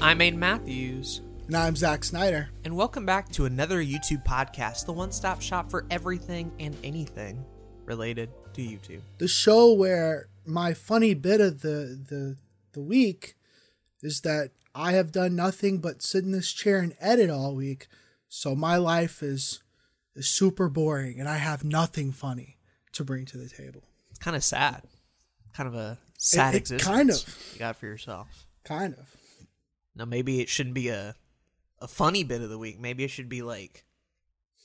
I'm Aiden Matthews, And I'm Zach Snyder. and welcome back to another YouTube podcast, the one stop shop for everything and anything related to YouTube. The show where my funny bit of the the the week is that I have done nothing but sit in this chair and edit all week. So my life is is super boring and I have nothing funny to bring to the table. It's kind of sad. Kind of a sad it existence kind of. you got for yourself. Kind of. Now, maybe it shouldn't be a, a funny bit of the week. Maybe it should be like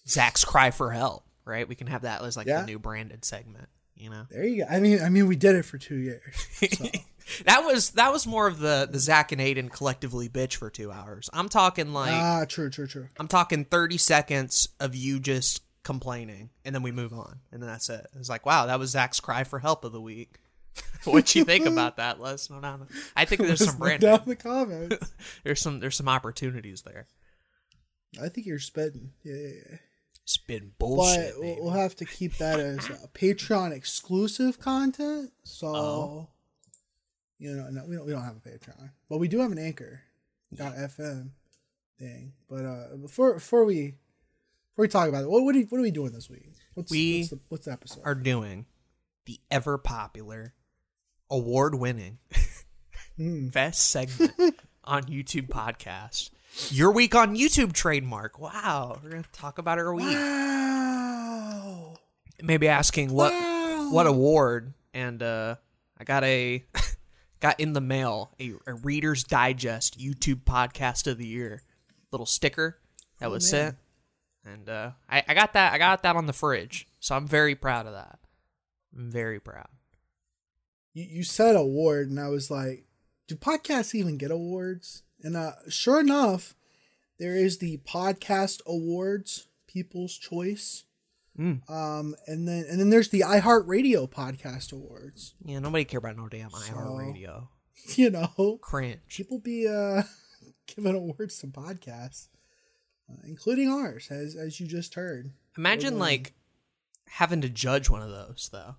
Zach's cry for help, right? We can have that as like Yeah. the new branded segment, you know? There you go. I mean I mean we did it for 2 years. So. that was that was more of the the Zach and Aiden collectively bitch for two hours. I'm talking like ah, true, true, true. I'm talking 30 seconds of you just complaining, and then we move on, and then that's it. It's like, wow, that was Zach's cry for help of the week. what you think about that? Let us know down. I think there's some branding. down in the comments. There's some there's some opportunities there. I think you're spitting. Yeah, yeah, yeah. It's been but baby. we'll have to keep that as a Patreon exclusive content. So, Oh. you know, no, we don't we don't have a Patreon, but we do have an Anchor FM thing. But uh, before before we before we talk about it, what what are, what are we doing this week? What's We what's the, what's the episode? Are doing the ever popular, award winning Hmm. best segment on YouTube podcast. Your week on YouTube trademark. Wow, we're gonna talk about our week. Wow! maybe asking what Wow. what award and uh i got a got in the mail a, a reader's digest youtube podcast of the year little sticker that was man. sent and uh I, I got that i got that on the fridge so i'm very proud of that i'm very proud You you said award, and I was like, do podcasts even get awards? And uh, sure enough, there is the podcast awards, People's Choice. Mm. Um, and then and then there's the iHeartRadio podcast awards. yeah nobody care about no damn iHeartRadio. You know, cringe people be uh giving awards to podcasts, uh, including ours, as as you just heard. imagine like having to judge one of those though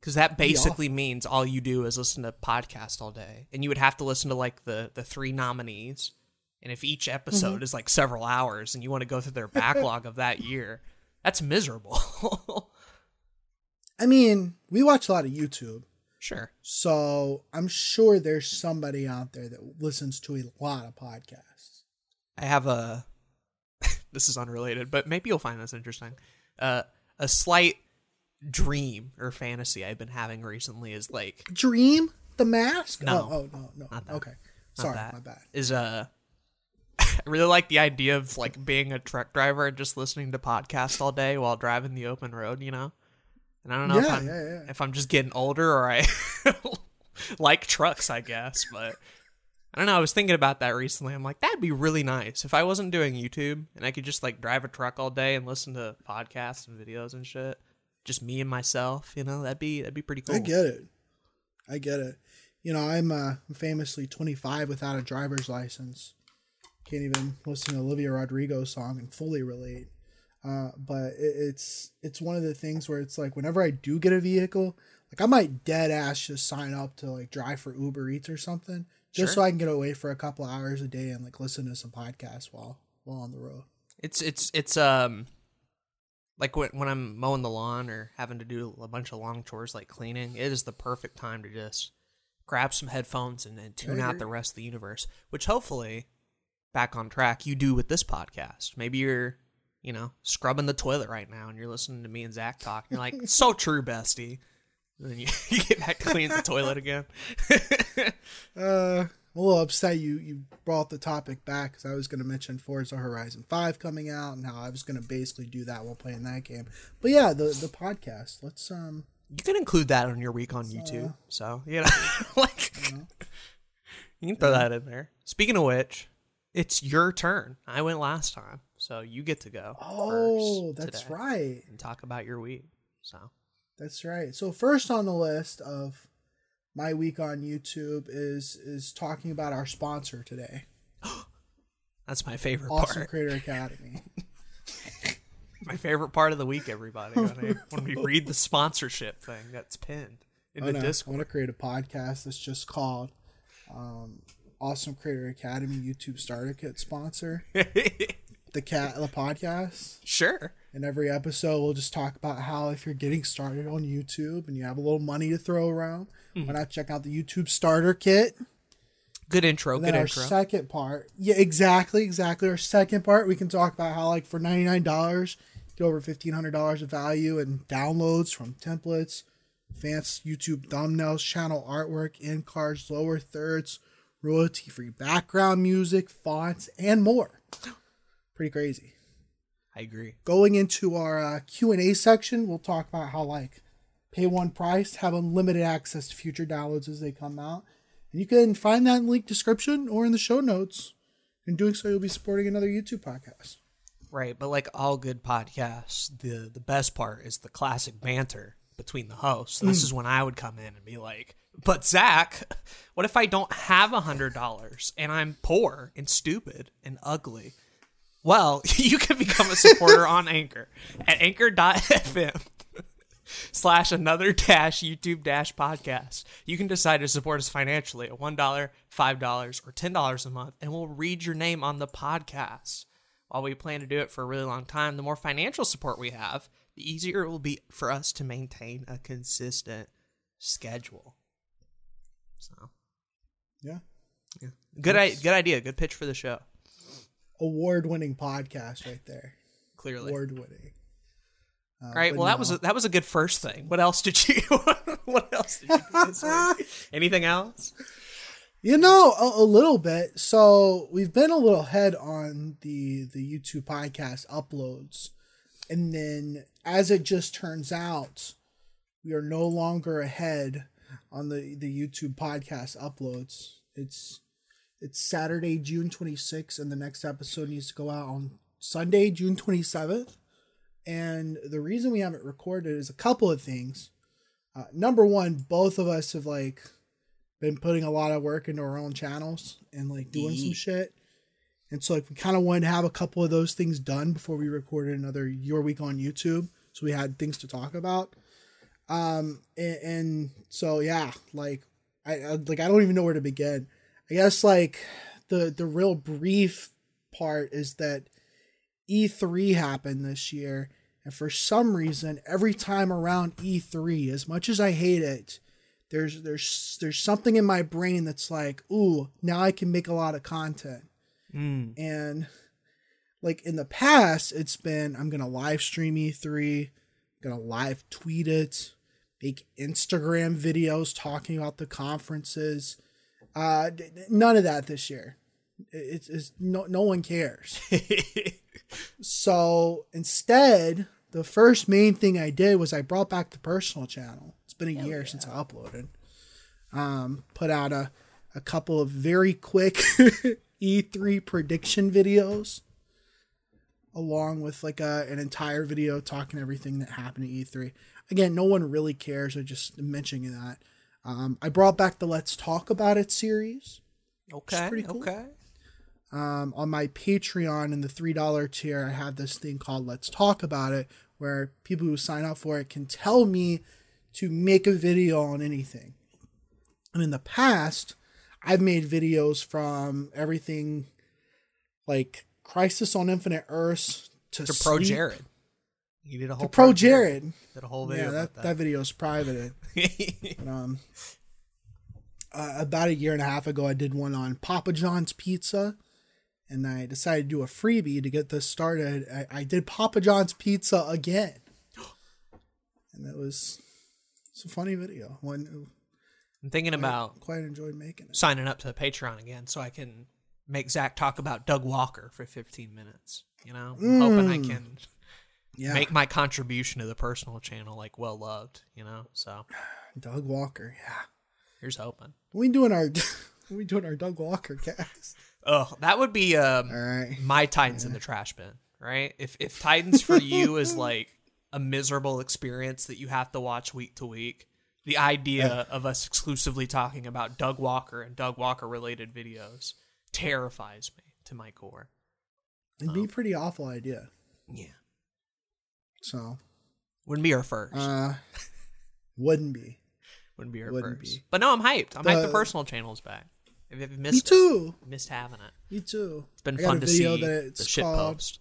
because that basically means all you do is listen to podcast all day. And you would have to listen to like the the three nominees. And if each episode Mm-hmm. is like several hours and you want to go through their backlog of that year that's miserable. I mean, we watch a lot of YouTube, sure. So I'm sure there's somebody out there that listens to a lot of podcasts. i have a this is unrelated but maybe you'll find this interesting. Uh a slight dream or fantasy i've been having recently is like Dream the Mask? No. Oh, oh no, no. Not that. Okay. Not Sorry, that. my bad. is uh I really like the idea of like being a truck driver and just listening to podcasts all day while driving the open road, you know? And I don't know if I'm yeah, yeah. if I'm just getting older or I like trucks, I guess, but I don't know, I was thinking about that recently. I'm like, that'd be really nice if I wasn't doing YouTube and I could just like drive a truck all day and listen to podcasts and videos and shit. Just me and myself, you know, that'd be that'd be pretty cool. I get it. I get it. You know, I'm uh, famously 25 without a driver's license. Can't even listen to Olivia Rodrigo's song and fully relate. Uh, but it, it's it's one of the things where it's like whenever I do get a vehicle, like I might dead ass just sign up to like drive for Uber Eats or something, just Sure. so I can get away for a couple hours a day and like listen to some podcasts while while on the road. It's it's it's um like when when I'm mowing the lawn or having to do a bunch of long chores like cleaning, it is the perfect time to just grab some headphones and, and tune out the rest of the universe. Which hopefully, back on track, you do with this podcast. Maybe you're you know scrubbing the toilet right now and you're listening to me and Zach talk. And you're like, so true, bestie. And then you, you get back to clean the toilet again. Uh, a little upset you you brought the topic back because I was going to mention Forza Horizon Five coming out and how I was going to basically do that while playing that game. But yeah, the the podcast. Let's um. You can include that on your week on YouTube. So, you know, like, you can throw that in there. Speaking of which, it's your turn. I went last time. So you get to go. Oh, that's right. And talk about your week. So, That's right. So first on the list of my week on YouTube is is talking about our sponsor today, that's my favorite Awesome part. Creator Academy. My favorite part of the week, everybody. When, I, when we read the sponsorship thing that's pinned in I the know. I want to create a podcast that's just called um, Awesome Creator Academy YouTube Starter Kit sponsor the cat the podcast. sure. In every episode, we'll just talk about how if you're getting started on YouTube and you have a little money to throw around, why not check out the YouTube Starter Kit? Good intro. And Good our intro. second part, yeah, exactly, exactly. Our second part, we can talk about how, like, for ninety nine dollars, get over fifteen hundred dollars of value and downloads from templates, advanced YouTube thumbnails, channel artwork, in cards, lower thirds, royalty free background music, fonts, and more. Pretty crazy. I agree. Going into our uh, Q and A section, we'll talk about how like pay one price, have unlimited access to future downloads as they come out. And you can find that in link description or in the show notes. In doing so, you'll be supporting another YouTube podcast. Right, but like all good podcasts, the the best part is the classic banter between the hosts. This mm. is when I would come in and be like, "But Zach, what if I don't have a hundred dollars and I'm poor and stupid and ugly?" Well, you can become a supporter on Anchor at anchor.fm slash another dash YouTube dash podcast. You can decide to support us financially at $1, $5, or $10 a month, and we'll read your name on the podcast. While we plan to do it for a really long time, the more financial support we have, the easier it will be for us to maintain a consistent schedule. So, Yeah. yeah. Good, I- good idea. Good pitch for the show. Award winning podcast right there. Clearly. Award winning. Uh, All right. Well, that was a, that was a good first thing. What else did you? what else did you this week? Anything else? You know, a, a little bit. So we've been a little ahead on the the YouTube podcast uploads, and then as it just turns out, we are no longer ahead on the the YouTube podcast uploads. It's it's Saturday, June twenty sixth, and the next episode needs to go out on Sunday, June twenty seventh. And the reason we haven't recorded is a couple of things. Uh, number one, both of us have like been putting a lot of work into our own channels and like doing some shit. And so like we kind of wanted to have a couple of those things done before we recorded another your week on YouTube. So we had things to talk about. Um and, and so yeah, like I, I like I don't even know where to begin. I guess like the the real brief part is that E3 happened this year and for some reason every time around E3 as much as I hate it there's there's there's something in my brain that's like, ooh, now I can make a lot of content. Mm. And like in the past, it's been I'm gonna live stream E3, I'm gonna live tweet it, make Instagram videos talking about the conferences. Uh, none of that this year. It's, it's no no one cares. So instead, the first main thing I did was I brought back the personal channel. It's been a year since I uploaded. Um, put out a, a couple of very quick E3 prediction videos, along with like a, an entire video talking everything that happened at E3. Again, no one really cares. I just mentioning that. Um, I brought back the Let's Talk About It series Okay. pretty cool. Okay. Um, on my Patreon in the three dollar tier, I have this thing called Let's Talk About It, where people who sign up for it can tell me to make a video on anything. And in the past, I've made videos from everything like Crisis on Infinite Earths to, To Pro Jared. You did a whole To Pro Jared. Did a whole video Yeah, that, that that. video is private. But, um, uh, about a year and a half ago, I did one on Papa John's Pizza, and I decided to do a freebie to get this started. I, I did Papa John's Pizza again, and that was it's a funny video. One I'm thinking about quite enjoyed making it. signing up to the Patreon again so I can make Zach talk about Doug Walker for 15 minutes. You know, I'm hoping I can Mm. Yeah, make my contribution to the personal channel like well loved. You know, so Doug Walker. Yeah, here's hoping. we doing our we doing our Doug Walker cast. Oh, that would be um, right. my Titans in the trash bin, right? If if Titans for you is like a miserable experience that you have to watch week to week, the idea of us exclusively talking about Doug Walker and Doug Walker related videos terrifies me to my core. It'd be a pretty awful idea. Yeah. So, Wouldn't be our first. uh, wouldn't be. Wouldn't be our wouldn't first. be. But no, I'm hyped. I'm hyped the The- personal channel's back. I've I've Me missed too. missed having it. Me too. It's been I fun to see that the it's shit called- post.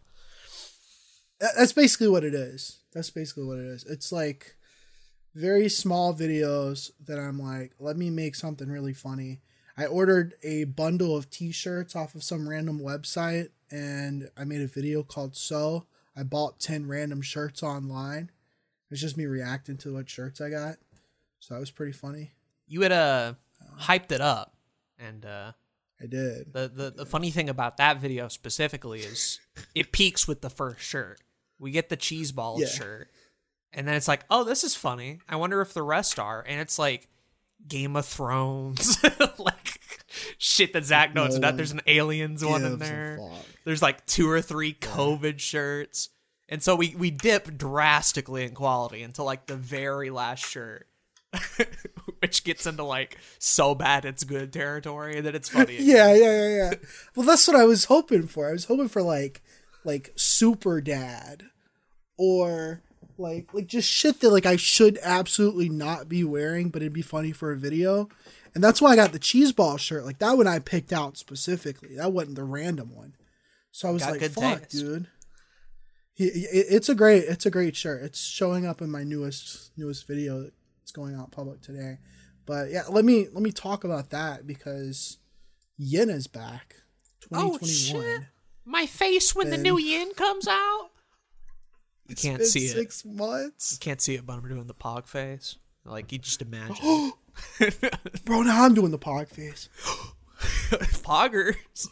That's basically what it is. That's basically what it is. It's like very small videos that I'm like, let me make something really funny. I ordered a bundle of t-shirts off of some random website and I made a video called So. I bought 10 random shirts online. It's just me reacting to what shirts I got. So that was pretty funny. You had uh, hyped it up, and uh, I did. the, the the funny thing about that video specifically is it peaks with the first shirt. We get the cheese balls Yeah. shirt, and then it's like, oh, this is funny. I wonder if the rest are, and it's like Game of Thrones, like shit that Zach knows No about. There's an aliens one in there. There's like two or three COVID shirts. And so we, we dip drastically in quality until like the very last shirt. Which gets into like so bad it's good territory that it's funny. Yeah, yeah, yeah, yeah. well, that's what I was hoping for. I was hoping for like, like super dad, or like, like just shit that like I should absolutely not be wearing, but it'd be funny for a video. And that's why I got the cheese ball shirt. Like that one I picked out specifically. That wasn't the random one. So I was Got like, "Fuck, taste. dude." It's a great, it's a great shirt. It's showing up in my newest newest video that's going out public today. But yeah, let me let me talk about that because YEN is back. Oh 2021. shit! My face when the new YEN comes out. You can't been see it. six months. You can't see it, but I'm doing the pog face. Like you just imagine. Bro, now I'm doing the pog face. Poggers.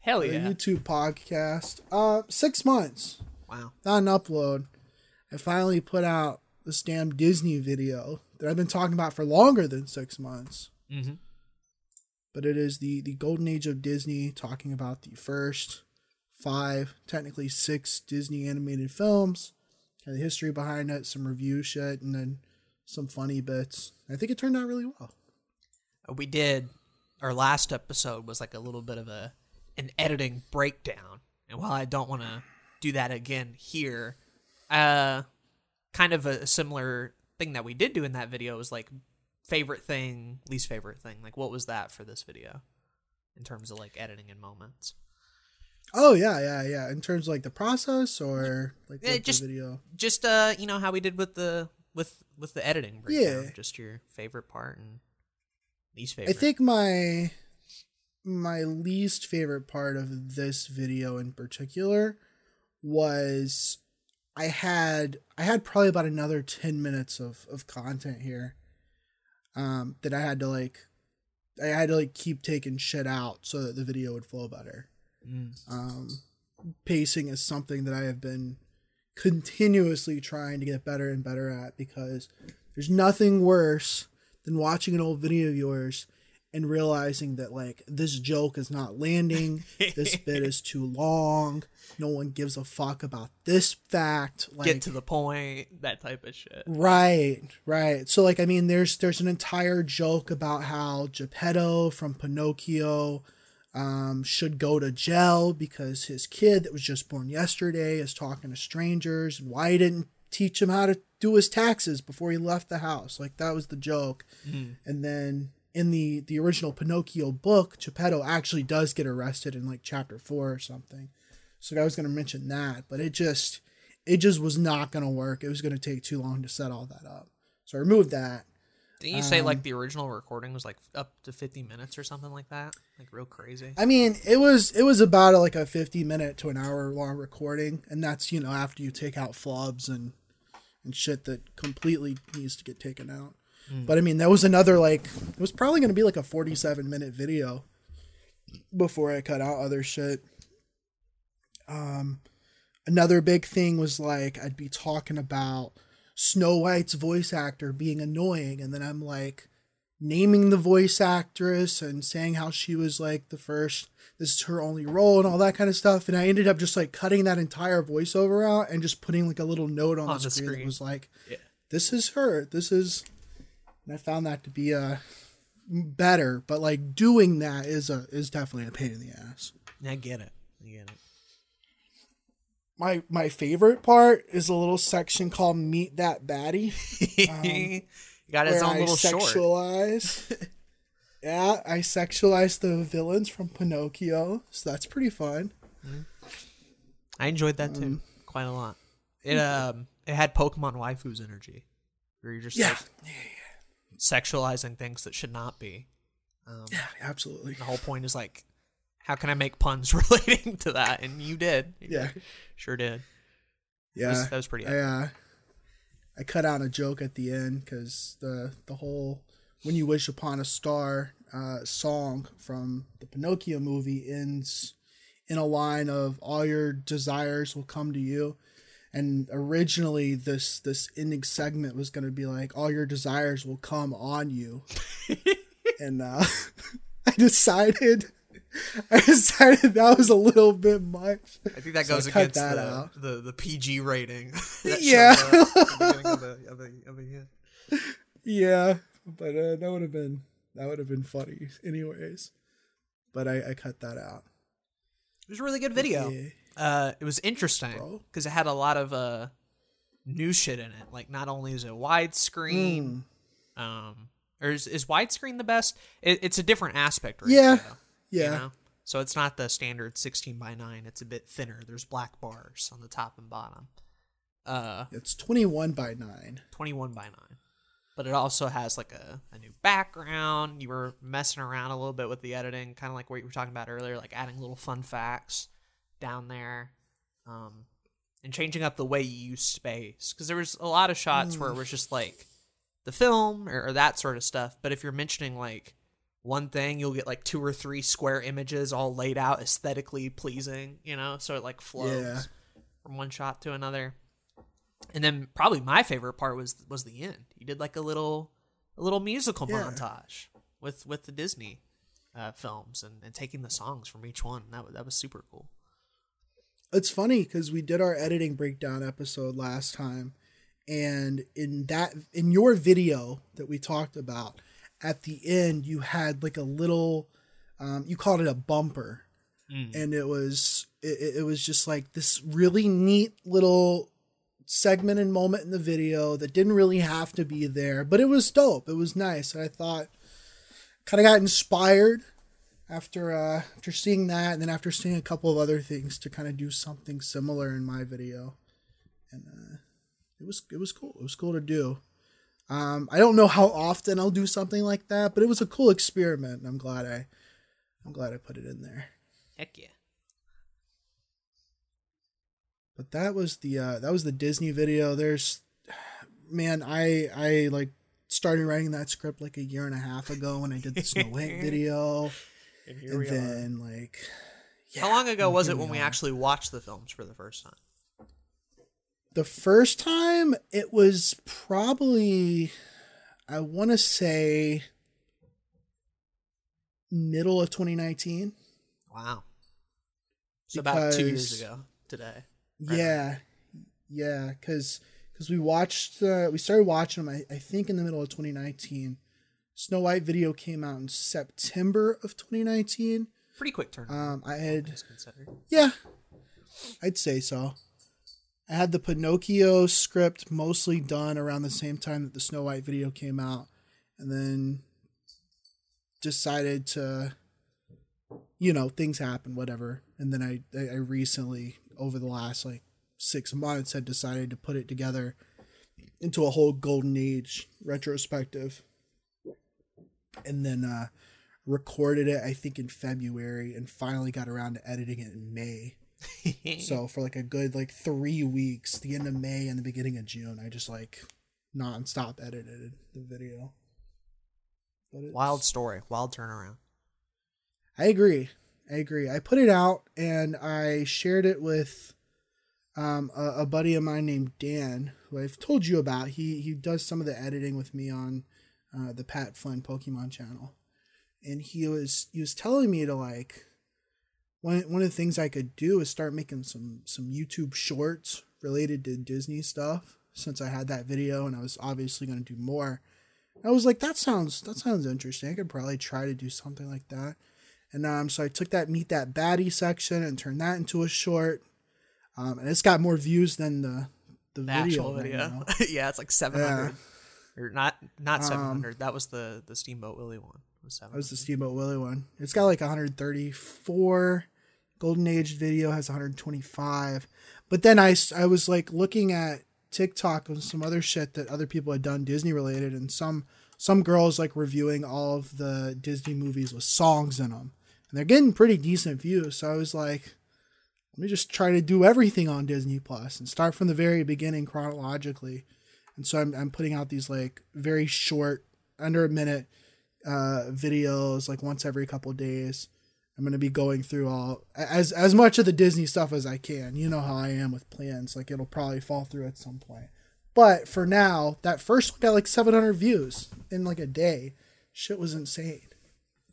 Hell The yeah! YouTube podcast. Uh six months. Wow. Not an upload. I finally put out this damn Disney video that I've been talking about for longer than six months. Mhm. But it is the the golden age of Disney, talking about the first five, technically six Disney animated films, kind of the history behind it, some review shit, and then some funny bits. I think it turned out really well. we did our last episode was like a little bit of a an editing breakdown and while i don't want to do that again here uh kind of a similar thing that we did do in that video was like favorite thing least favorite thing like what was that for this video in terms of like editing and moments Oh yeah, yeah, yeah. In terms of like the process or like Yeah, just- the video. just uh you know how we did with the with with the editing breakdown Yeah. just your favorite part and least favorite. I think my my least favorite part of this video in particular was I had I had probably about another 10 minutes of of content here um that I had to like I had to like keep taking shit out so that the video would flow better. Mm. Um pacing is something that I have been continuously trying to get better and better at because there's nothing worse than watching an old video of yours and realizing that like this joke is not landing, this bit is too long, no one gives a fuck about this fact. Like get to the point that type of shit Right, right. So like I mean there's there's an entire joke about how Geppetto from Pinocchio um should go to jail because his kid that was just born yesterday is talking to strangers and why he didn't teach him how to do his taxes before he left the house. Like that was the joke. And then in the the original Pinocchio book, Geppetto actually does get arrested in like chapter 4 or something. So I was going to mention that, but it just it just was not going to work. It was going to take too long to set all that up. So I removed that. Didn't you say Um, like the original recording was like up to 50 minutes or something like that? Like real crazy. I mean, it was it was about like a 50 minute to an hour long recording, and that's, you know, after you take out flubs and and shit that completely needs to get taken out. But I mean, that was another like it was probably going to be like a 47 minute video before I cut out other shit. Um another big thing was like I'd be talking about Snow White's voice actor being annoying and then I'm like naming the voice actress and saying how she was like the first this is her only role and all that kind of stuff and I ended up just like cutting that entire voiceover out and just putting like a little note on, On the, the screen, that was like Yeah. this is her this is and I found that to be uh better but like doing that is a is definitely a pain in the ass I get it. I get it. my my favorite part is a little section called meet that baddie he got his own I little short. Yeah, I sexualized the villains from Pinocchio, so that's pretty fun. I enjoyed that too Um, quite a lot. It um it had Pokemon waifus energy, where you're just Yeah, like sexualizing things that should not be. Um, yeah, absolutely. the whole point is like, how can I make puns relating to that? And you did. You Yeah. sure did. Yeah, was- that was pretty I, uh, I cut out a joke at the end because the the whole "When You Wish Upon a Star" uh, song from the Pinocchio movie ends in a line of "All your desires will come to you." And originally, this this ending segment was going to be like, "All your desires will come on you," and uh, I decided, I decided that was a little bit much. I think that So goes cut against that the, out. the the PG rating. Yeah. showed up at the beginning of the- of the- of. Yeah, but uh, that would have been that would have been funny, anyways. But I, I cut that out. It was a really good video. Yeah. Uh, it was interesting because it had a lot of uh, new shit in it. Like, not only is it widescreen, Mm. um, or is, is widescreen the best? It, it's a different aspect Yeah. ratio. you Yeah, know? So it's not the standard 16 by 9. It's a bit thinner. There's black bars on the top and bottom. Uh, it's twenty one by nine. 21 by 9. But it also has like a, a new background. You were messing around a little bit with the editing, kind of like what you were talking about earlier, like adding little fun facts down there. Um, and changing up the way you use space. Because there was a lot of shots where it was just like the film or, or that sort of stuff. But if you're mentioning like one thing, you'll get like two or three square images all laid out aesthetically pleasing, you know? So it like flows Yeah. from one shot to another. And then probably my favorite part was was the end. You did like a little a little musical Yeah. montage with with the Disney uh, films and, and taking the songs from each one. That was, that was super cool. It's funny because we did our editing breakdown episode last time, and in that in your video that we talked about, at the end you had like a little, um, you called it a bumper, and it was it, it was just like this really neat little segment and moment in the video that didn't really have to be there, but it was dope. It was nice. And I thought kind of got inspired after uh after seeing that and then after seeing a couple of other things to kind of do something similar in my video. And uh it was it was cool. It was cool to do. Um i don't know how often i'll do something like that but it was a cool experiment and i'm glad i i'm glad i put it in there. Heck yeah. but that was the uh that was the disney video. There's man i i like started writing that script like a year and a half ago when i did the snow white video And here and we are. then like yeah, How long ago was it when we are. actually watched the films for the first time? the first time it was probably i want to say middle of 2019 Wow. So about two years ago today. Right. yeah yeah because because we watched uh, we started watching them I, I think in the middle of 2019 snow white video came out in september of 2019 Pretty quick turn. um i had. Yeah, I'd say so. I had the Pinocchio script mostly done around the same time that the Snow White video came out, and then decided to, you know, things happen, whatever. And then I, I I recently, over the last like six months, had decided to put it together into a whole golden age retrospective. And then uh recorded it I think in February and finally got around to editing it in May. So for like a good like three weeks, the end of May and the beginning of June, I just like nonstop edited the video. But it's- wild story, wild turnaround. I agree. I agree. I put it out and I shared it with um, a, a buddy of mine named Dan, who I've told you about. He he does some of the editing with me on uh, the Pat Flynn Pokemon channel, and he was he was telling me to like one one of the things I could do is start making some some YouTube shorts related to Disney stuff. Since I had that video and I was obviously going to do more, I was like, that sounds that sounds interesting. I could probably try to do something like that. And um, so I took that meet that baddie section and turned that into a short. Um, and it's got more views than the the, The video. actual video. yeah, it's like 700. Or not not Um, 700. that was the the Steamboat Willie one. Was That was the Steamboat Willie one. It's got like 134. Golden Age video has 125. But then I I was like looking at TikTok and some other shit that other people had done Disney related, and some some girls like reviewing all of the Disney movies with songs in them, and they're getting pretty decent views. So I was like, let me just try to do everything on Disney Plus and start from the very beginning chronologically. And so I'm I'm putting out these like very short, under a minute uh, videos like once every couple days. I'm gonna be going through all as as much of the Disney stuff as I can. You know how I am with plans; like it'll probably fall through at some point. But for now, that first one got like 700 views in like a day. Shit was insane.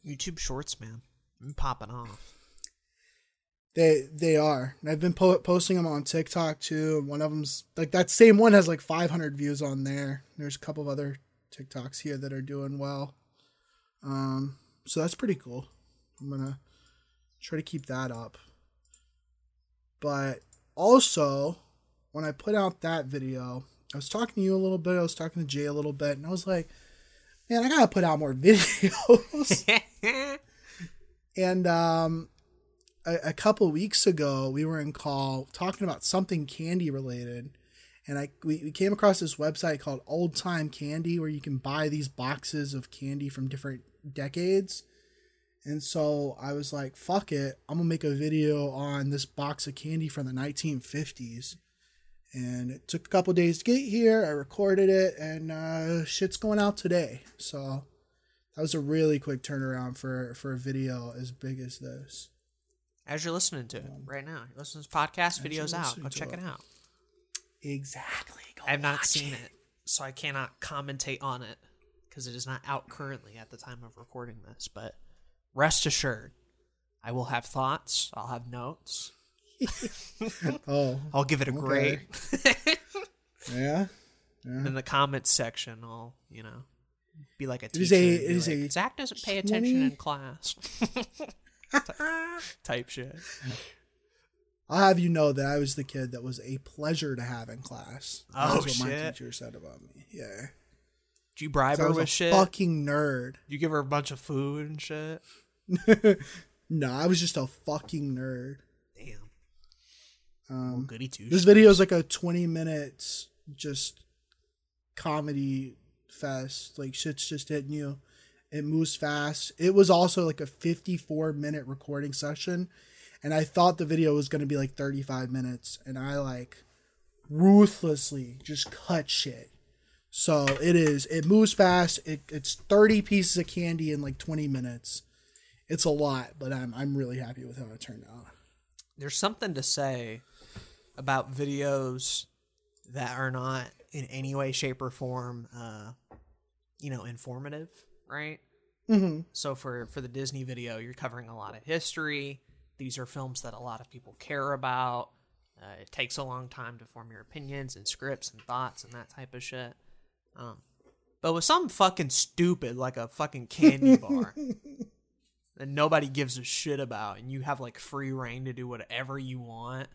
YouTube Shorts, man. I'm popping off. They they are. And I've been po- posting them on TikTok too. And one of them's like that same one has like 500 views on there. There's a couple of other TikToks here that are doing well. Um, so that's pretty cool. I'm gonna try to keep that up. But also, when I put out that video, I was talking to you a little bit. I was talking to Jay a little bit, and I was like, "Man, I gotta put out more videos." and um, a, a couple weeks ago, we were in call talking about something candy related, and I we, we came across this website called Old Time Candy, where you can buy these boxes of candy from different decades. And so I was like, fuck it, I'm gonna make a video on this box of candy from the 1950s. And it took a couple days to get here. I recorded it, and uh, shit's going out today. So that was a really quick turnaround for for a video as big as this. As you're listening to it mm. right now, you're listening to this podcast, videos out. Go check it. it out. Exactly. Go I have not seen it, so I cannot commentate on it because it is not out currently at the time of recording this. But rest assured, I will have thoughts. I'll have notes. Oh, I'll give it a grade. yeah. in the comments section, I'll you know be like a is teacher. a- it is like, a Zach doesn't pay attention in class. Type shit. I'll have you know that I was the kid that was a pleasure to have in class. Oh, That's what my teacher said about me. Yeah. Did you bribe her with shit? fucking nerd. Did you give her a bunch of food and shit? No, I was just a fucking nerd. Damn. Um, Goody two. this video is like a 20 minutes just comedy fest. Like shit's just hitting you. It moves fast. It was also like a 54 minute recording session. And I thought the video was going to be like 35 minutes. And I like ruthlessly just cut shit. So it is, it moves fast. It, it's 30 pieces of candy in like 20 minutes. It's a lot, but I'm, I'm really happy with how it turned out. There's something to say about videos that are not in any way, shape, or form, uh, you know, informative, right? Mm-hmm. So for for the Disney video, you're covering a lot of history. These are films that a lot of people care about. Uh, it takes a long time to form your opinions and scripts and thoughts and that type of shit. Um, but with something fucking stupid like a fucking candy bar that nobody gives a shit about, and you have like free reign to do whatever you want,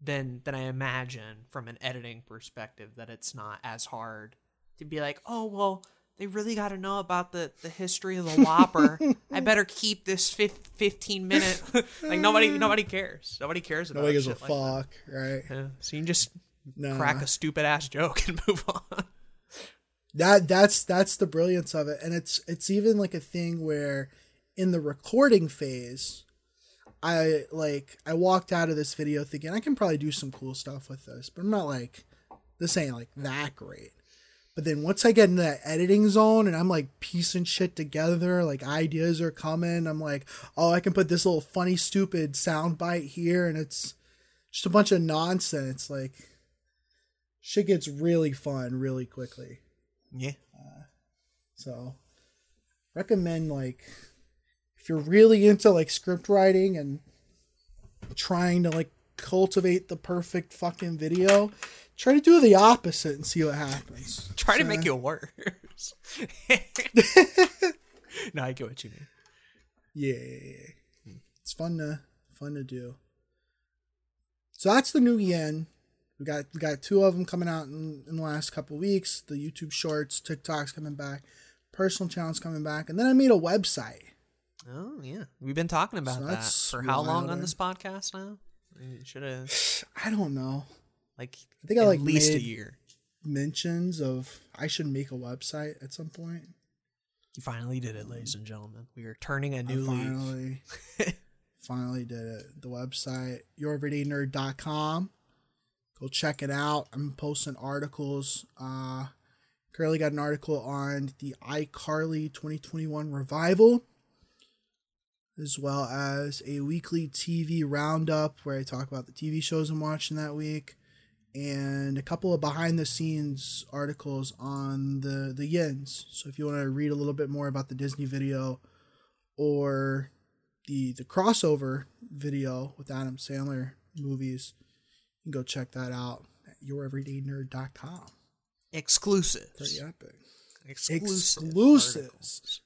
then then I imagine from an editing perspective that it's not as hard to be like, oh well, they really got to know about the the history of the Whopper. I better keep this fif- fifteen minute. like nobody nobody cares. Nobody cares about Nobody gives a shit like that. fuck, right? Yeah, so you can just No. crack a stupid ass joke and move on. that that's that's the brilliance of it and it's it's even like a thing where in the recording phase i like i walked out of this video thinking i can probably do some cool stuff with this but i'm not like this ain't like that great but then once i get into that editing zone and i'm like piecing shit together like ideas are coming i'm like oh i can put this little funny stupid sound bite here and it's just a bunch of nonsense like shit gets really fun really quickly Yeah. Uh, so recommend like if you're really into like script writing and trying to like cultivate the perfect fucking video, try to do the opposite and see what happens. Try to make it worse. no, I get what you mean. Yeah, yeah, yeah. it's fun to fun to do. So that's the new yen. We got we got two of them coming out in, in the last couple weeks. The YouTube Shorts, TikTok's coming back, personal channel's coming back, and then I made a website. Oh yeah, we've been talking about So that for how long on this podcast now? Should have I don't know like I think I, at like, least a year. mentions of I should make a website at some point. You finally did it, ladies and gentlemen. We are turning a new leaf. finally, finally did it. The website youreverydaynerd.com. Go check it out. I'm posting articles. Uh, currently got an article on the iCarly 2021 revival, as well as a weekly TV roundup where I talk about the TV shows I'm watching that week, and a couple of behind the scenes articles on the the YENs. So if you want to read a little bit more about the Disney video or the the crossover video with Adam Sandler movies, you can go check that out at youreverydaynerd.com. Exclusives. Pretty epic. Exclusive Exclusives. articles.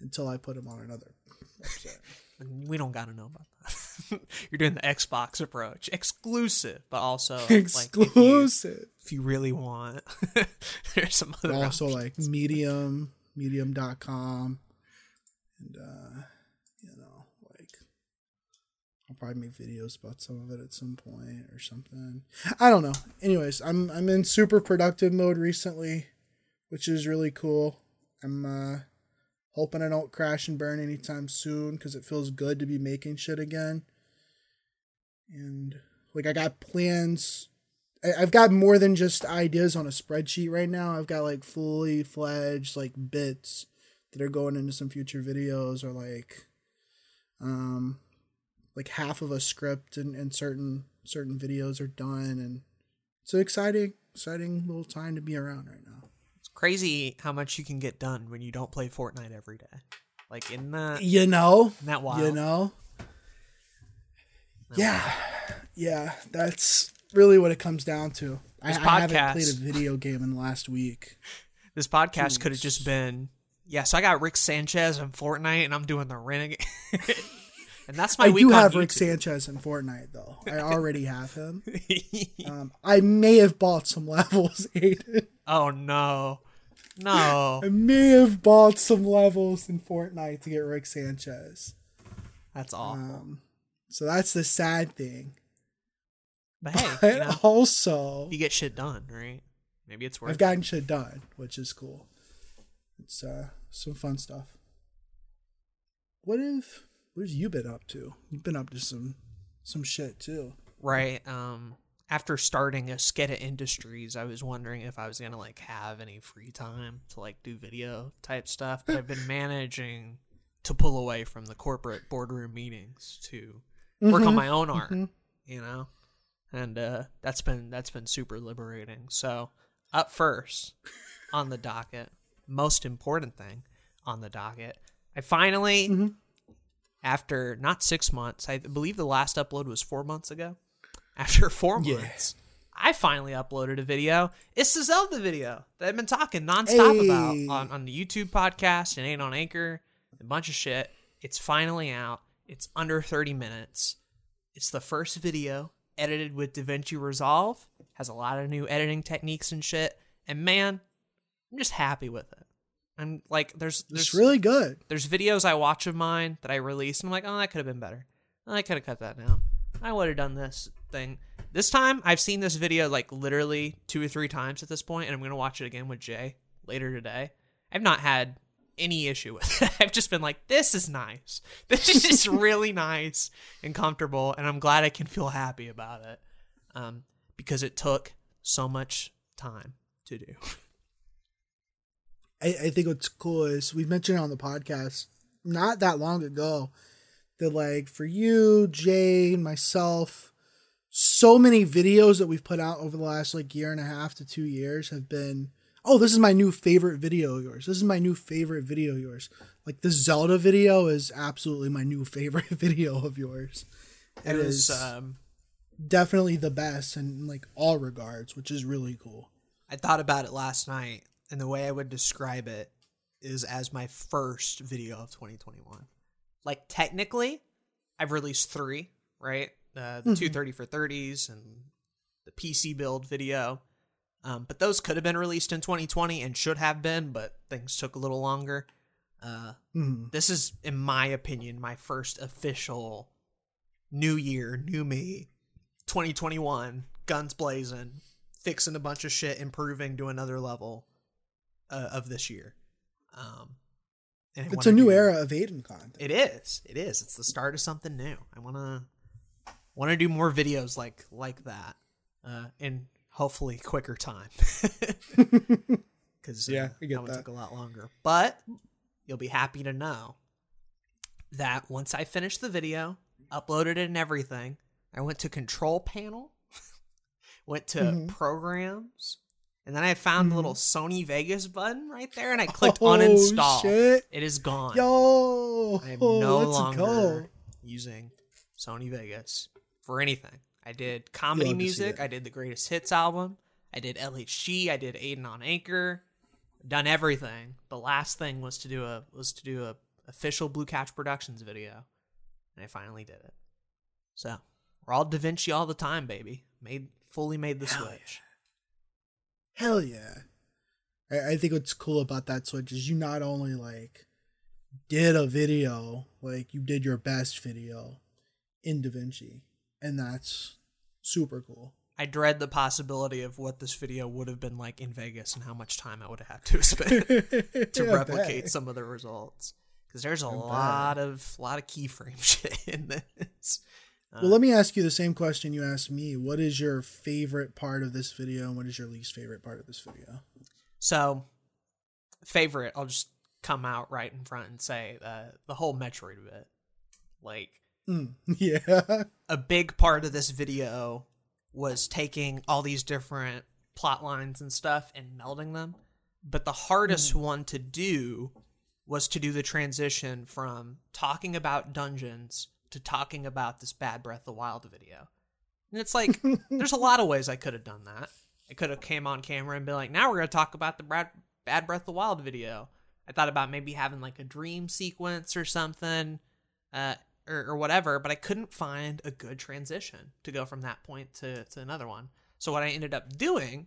Until I put them on another website. We don't got to know about that. You're doing the Xbox approach. Exclusive, but also like if you, Exclusive. if you really want, there's some other also options. like medium medium.com and uh you know like i'll probably make videos about some of it at some point or something i don't know anyways i'm i'm in super productive mode recently which is really cool i'm uh hoping i don't crash and burn anytime soon because it feels good to be making shit again and like i got plans I- I've got more than just ideas on a spreadsheet right now. I've got like fully fledged like bits that are going into some future videos or like um like half of a script and, and certain certain videos are done and it's an exciting exciting little time to be around right now. Crazy how much you can get done when you don't play Fortnite every day. Like in that, You know? in that wild. You know? Yeah. Yeah, that's really what it comes down to. I, This I haven't played a video game in the last week. This podcast could have just been, yeah. So I got Rick Sanchez in Fortnite, and I'm doing the renegade. and that's my I do have Rick Sanchez in Fortnite though. I already have him. Um, I may have bought some levels, Aiden. oh no, no, I may have bought some levels in Fortnite to get Rick Sanchez. that's awful. Um, so that's the sad thing. but hey, But you know, also, you get shit done, right? Maybe it's worth. I've gotten shit done, which is cool. It's uh, some fun stuff. What have what have you been up to? You've been up to some some shit too. right. Um, after starting a Sketa Industries, I was wondering if I was gonna like have any free time to like do video type stuff. But I've been managing to pull away from the corporate boardroom meetings to work on Mhm. my own art. Mhm. You know, and uh, that's been that's been super liberating. So up first on the docket, most important thing on the docket, I finally Mhm. After not six months, I believe the last upload was four months ago. After four Yeah. months, I finally uploaded a video. It's the Zelda video that I've been talking nonstop Hey. about on, on the YouTube podcast and ain't on Anchor, a bunch of shit. It's finally out. It's under 30 minutes. It's the first video edited with DaVinci Resolve. Has a lot of new editing techniques and shit. And man, I'm just happy with it. I'm like, there's, there's It's really good. there's videos I watch of mine that I release, and I'm like, oh, that could have been better. Oh, I could have cut that down. I would have done this thing. This time, I've seen this video like literally two or three times at this point, and I'm gonna watch it again with Jay later today. I've not had any issue with it. I've just been like, this is nice. This is just really nice and comfortable, and I'm glad I can feel happy about it. Um, because it took so much time to do. I, I think what's cool is we mentioned it on the podcast not that long ago that like for you, Jay, and myself, so many videos that we've put out over the last like year and a half to two years have been oh this is my new favorite video of yours. This is my new favorite video of yours. Like the zelda video is absolutely my new favorite video of yours. It It was is um, definitely the best in like all regards which is really cool. I thought about it last night, and the way I would describe it is as my first video of 2021. Like technically, I've released three, right? Uh, the Mhm. 230 for 30s and the PC build video. Um, but those could have been released in 2020 and should have been, but things took a little longer. Uh, Mhm. this is, in my opinion, my first official new year, new me, 2021, guns blazing, fixing a bunch of shit, improving to another level uh, of this year. Um, and It's a new do- era of Aiden content. It is. It is. It's the start of something new. I wanna want to do more videos like like that, uh, in hopefully quicker time. Because Yeah, one that. took a lot longer. But you'll be happy to know that once I finished the video, uploaded it and everything, I went to Control Panel, went to Mhm. Programs, and then I found the little Sony Vegas button right there, and I clicked Oh, uninstall. shit. It is gone. Yo, I am no let's longer go. using Sony Vegas for anything. I did comedy love music. I did the Greatest Hits album. I did LHG. I did Aiden on Anchor. Done everything. The last thing was to do a was to do a official Blue Couch Productions video, and I finally did it. So we're all DaVinci all the time, baby. Made fully made the Hell switch. Hell yeah. I, I think what's cool about that switch is you not only like did a video, like you did your best video in DaVinci. And that's super cool. I dread the possibility of what this video would have been like in Vegas and how much time I would have had to spend. to Yeah, replicate bet. some of the results because there's a bet. lot of lot of keyframe shit in this. Uh, Well, let me ask you the same question you asked me. What is your favorite part of this video and what is your least favorite part of this video? so, favorite, I'll just come out right in front and say uh, the whole Metroid bit. Like Mm, yeah. a big part of this video was taking all these different plot lines and stuff and melding them. But the hardest one to do was to do the transition from talking about dungeons to talking about this Bad Breath of the Wild video. And it's like, there's a lot of ways I could have done that. I could have came on camera and been like, now we're going to talk about the Brad- Bad Breath of the Wild video. I thought about maybe having like a dream sequence or something. Uh, or, or whatever, but I couldn't find a good transition to go from that point to, to another one. So what I ended up doing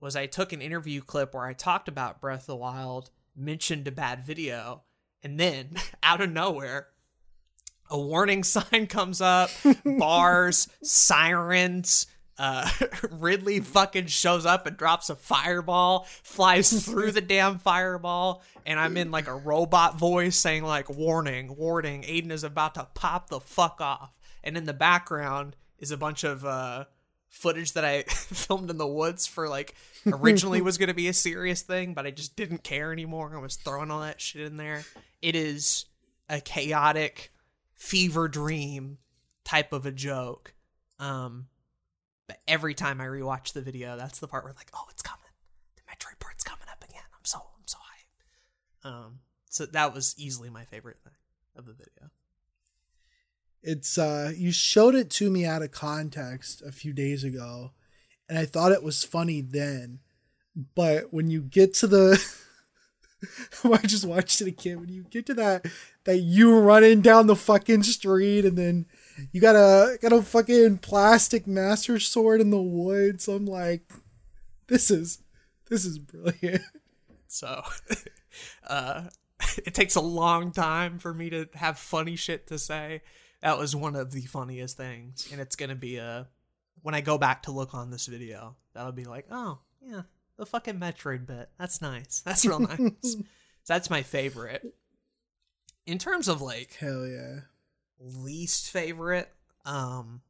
was I took an interview clip where I talked about Breath of the Wild, mentioned a bad video, and then out of nowhere, a warning sign comes up, bars, sirens. Uh, Ridley fucking shows up and drops a fireball, flies through the damn fireball, and I'm in like a robot voice saying like warning, warning, Aiden is about to pop the fuck off. And in the background is a bunch of uh footage that I filmed in the woods for like originally was going to be a serious thing, but I just didn't care anymore. I was throwing all that shit in there. It is a chaotic fever dream type of a joke. Um but every time I rewatch the video, that's the part where like, oh, it's coming. The Metroid part's coming up again. I'm so I'm so hyped. Um so that was easily my favorite thing of the video. It's uh you showed it to me out of context a few days ago and I thought it was funny then. But when you get to the I just watched it again. When you get to that that you running down the fucking street and then you got a got a fucking plastic master sword in the woods. I'm like, this is this is brilliant. So uh it takes a long time for me to have funny shit to say. That was one of the funniest things. And it's gonna be a when I go back to look on this video, that'll be like, oh yeah, the fucking Metroid bit. That's nice. That's real nice. That's my favorite. In terms of like Hell yeah. least favorite um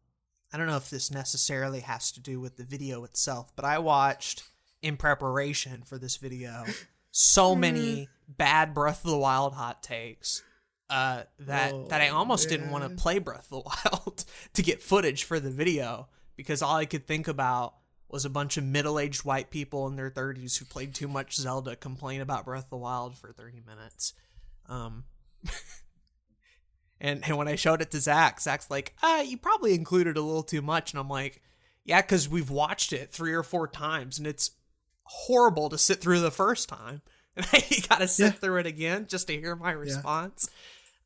i don't know if this necessarily has to do with the video itself but i watched in preparation for this video so many bad breath of the wild hot takes uh that Oh, that i almost didn't want to play breath of the wild to get footage for the video because all i could think about was a bunch of middle-aged white people in their 30s who played too much zelda complain about breath of the wild for 30 minutes um and, and when I showed it to Zach, Zach's like, ah, you probably included a little too much. And I'm like, yeah, because we've watched it three or four times and it's horrible to sit through the first time. And you got to sit Yeah. through it again just to hear my response.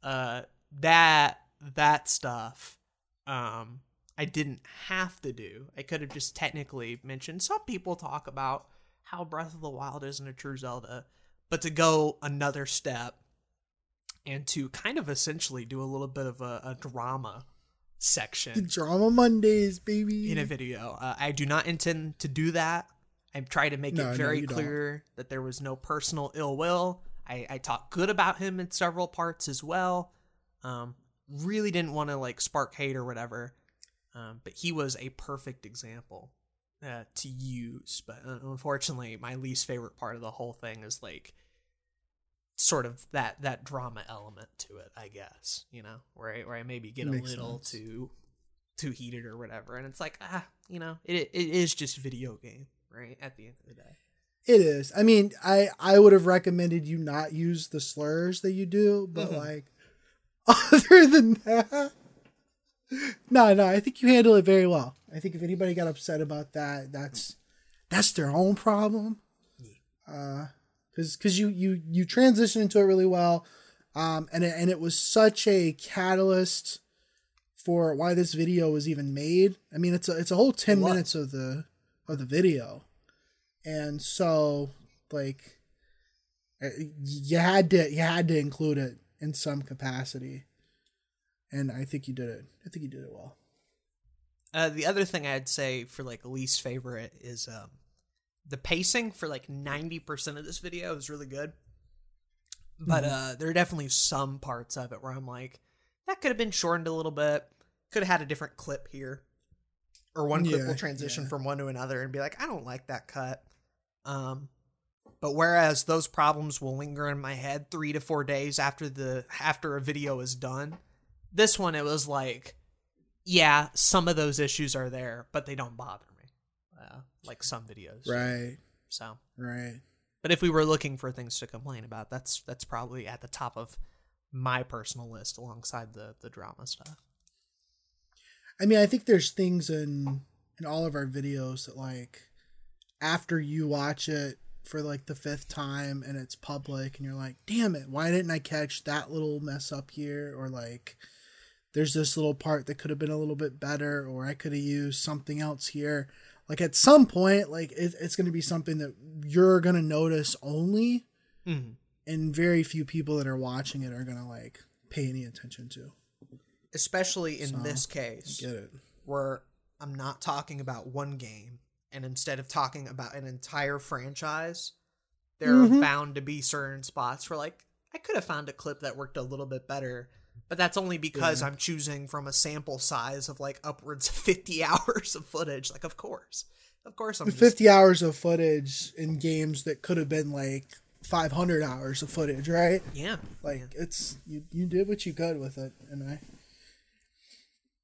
Uh, that, that stuff, um, I didn't have to do. I could have just technically mentioned some people talk about how Breath of the Wild isn't a true Zelda, but to go another step and to kind of essentially do a little bit of a, a drama section The Drama Mondays, baby. in a video. Uh, I do not intend to do that. I try to make No, no, it very don't. clear that there was no personal ill will. I, I talk good about him in several parts as well. Um, really didn't want to like spark hate or whatever. Um, but he was a perfect example uh, to use. But uh, unfortunately, my least favorite part of the whole thing is like sort of that that drama element to it. I guess you know where I, where I maybe get a little sense. too too heated or whatever, and it's like ah, you know, it it is just video game, right? At the end of the day. It is. I mean, I I would have recommended you not use the slurs that you do, but Mhm. like other than that, no, no, I think you handle it very well. I think if anybody got upset about that, that's that's their own problem. Uh, because because you you you transition into it really well, um, and it, and it was such a catalyst for why this video was even made. I mean, it's a it's a whole ten was. minutes of the of the video, and so like uh, you had to you had to include it in some capacity, and I think you did it. I think you did it well. Uh, the other thing I'd say for like least favorite is um, the pacing for like ninety percent of this video is really good, but Mhm. uh, there are definitely some parts of it where I'm like, that could have been shortened a little bit. Could have had a different clip here, or one clip Yeah, will transition yeah. from one to another and be like, I don't like that cut. Um, but whereas those problems will linger in my head three to four days after the after a video is done, this one it was like yeah, some of those issues are there, but they don't bother me, uh, like some videos. Right, So, right. but if we were looking for things to complain about, that's that's probably at the top of my personal list alongside the the drama stuff. I mean, I think there's things in in all of our videos that like after you watch it for like the fifth time and it's public and you're like, "Damn it, why didn't I catch that little mess up here?" or like there's this little part that could have been a little bit better or I could have used something else here. Like at some point, like it, it's going to be something that you're going to notice only Mm-hmm. and very few people that are watching it are going to like pay any attention to. Especially in So, this case, Get it? where I'm not talking about one game, and instead of talking about an entire franchise, there Mhm. are bound to be certain spots where, like, I could have found a clip that worked a little bit better, but that's only because Yeah. I'm choosing from a sample size of like upwards of 50 hours of footage. Like, of course, of course, I'm just, 50 hours of footage in games that could have been like 500 hours of footage, right? yeah, Like yeah. it's you you did what you could with it, and I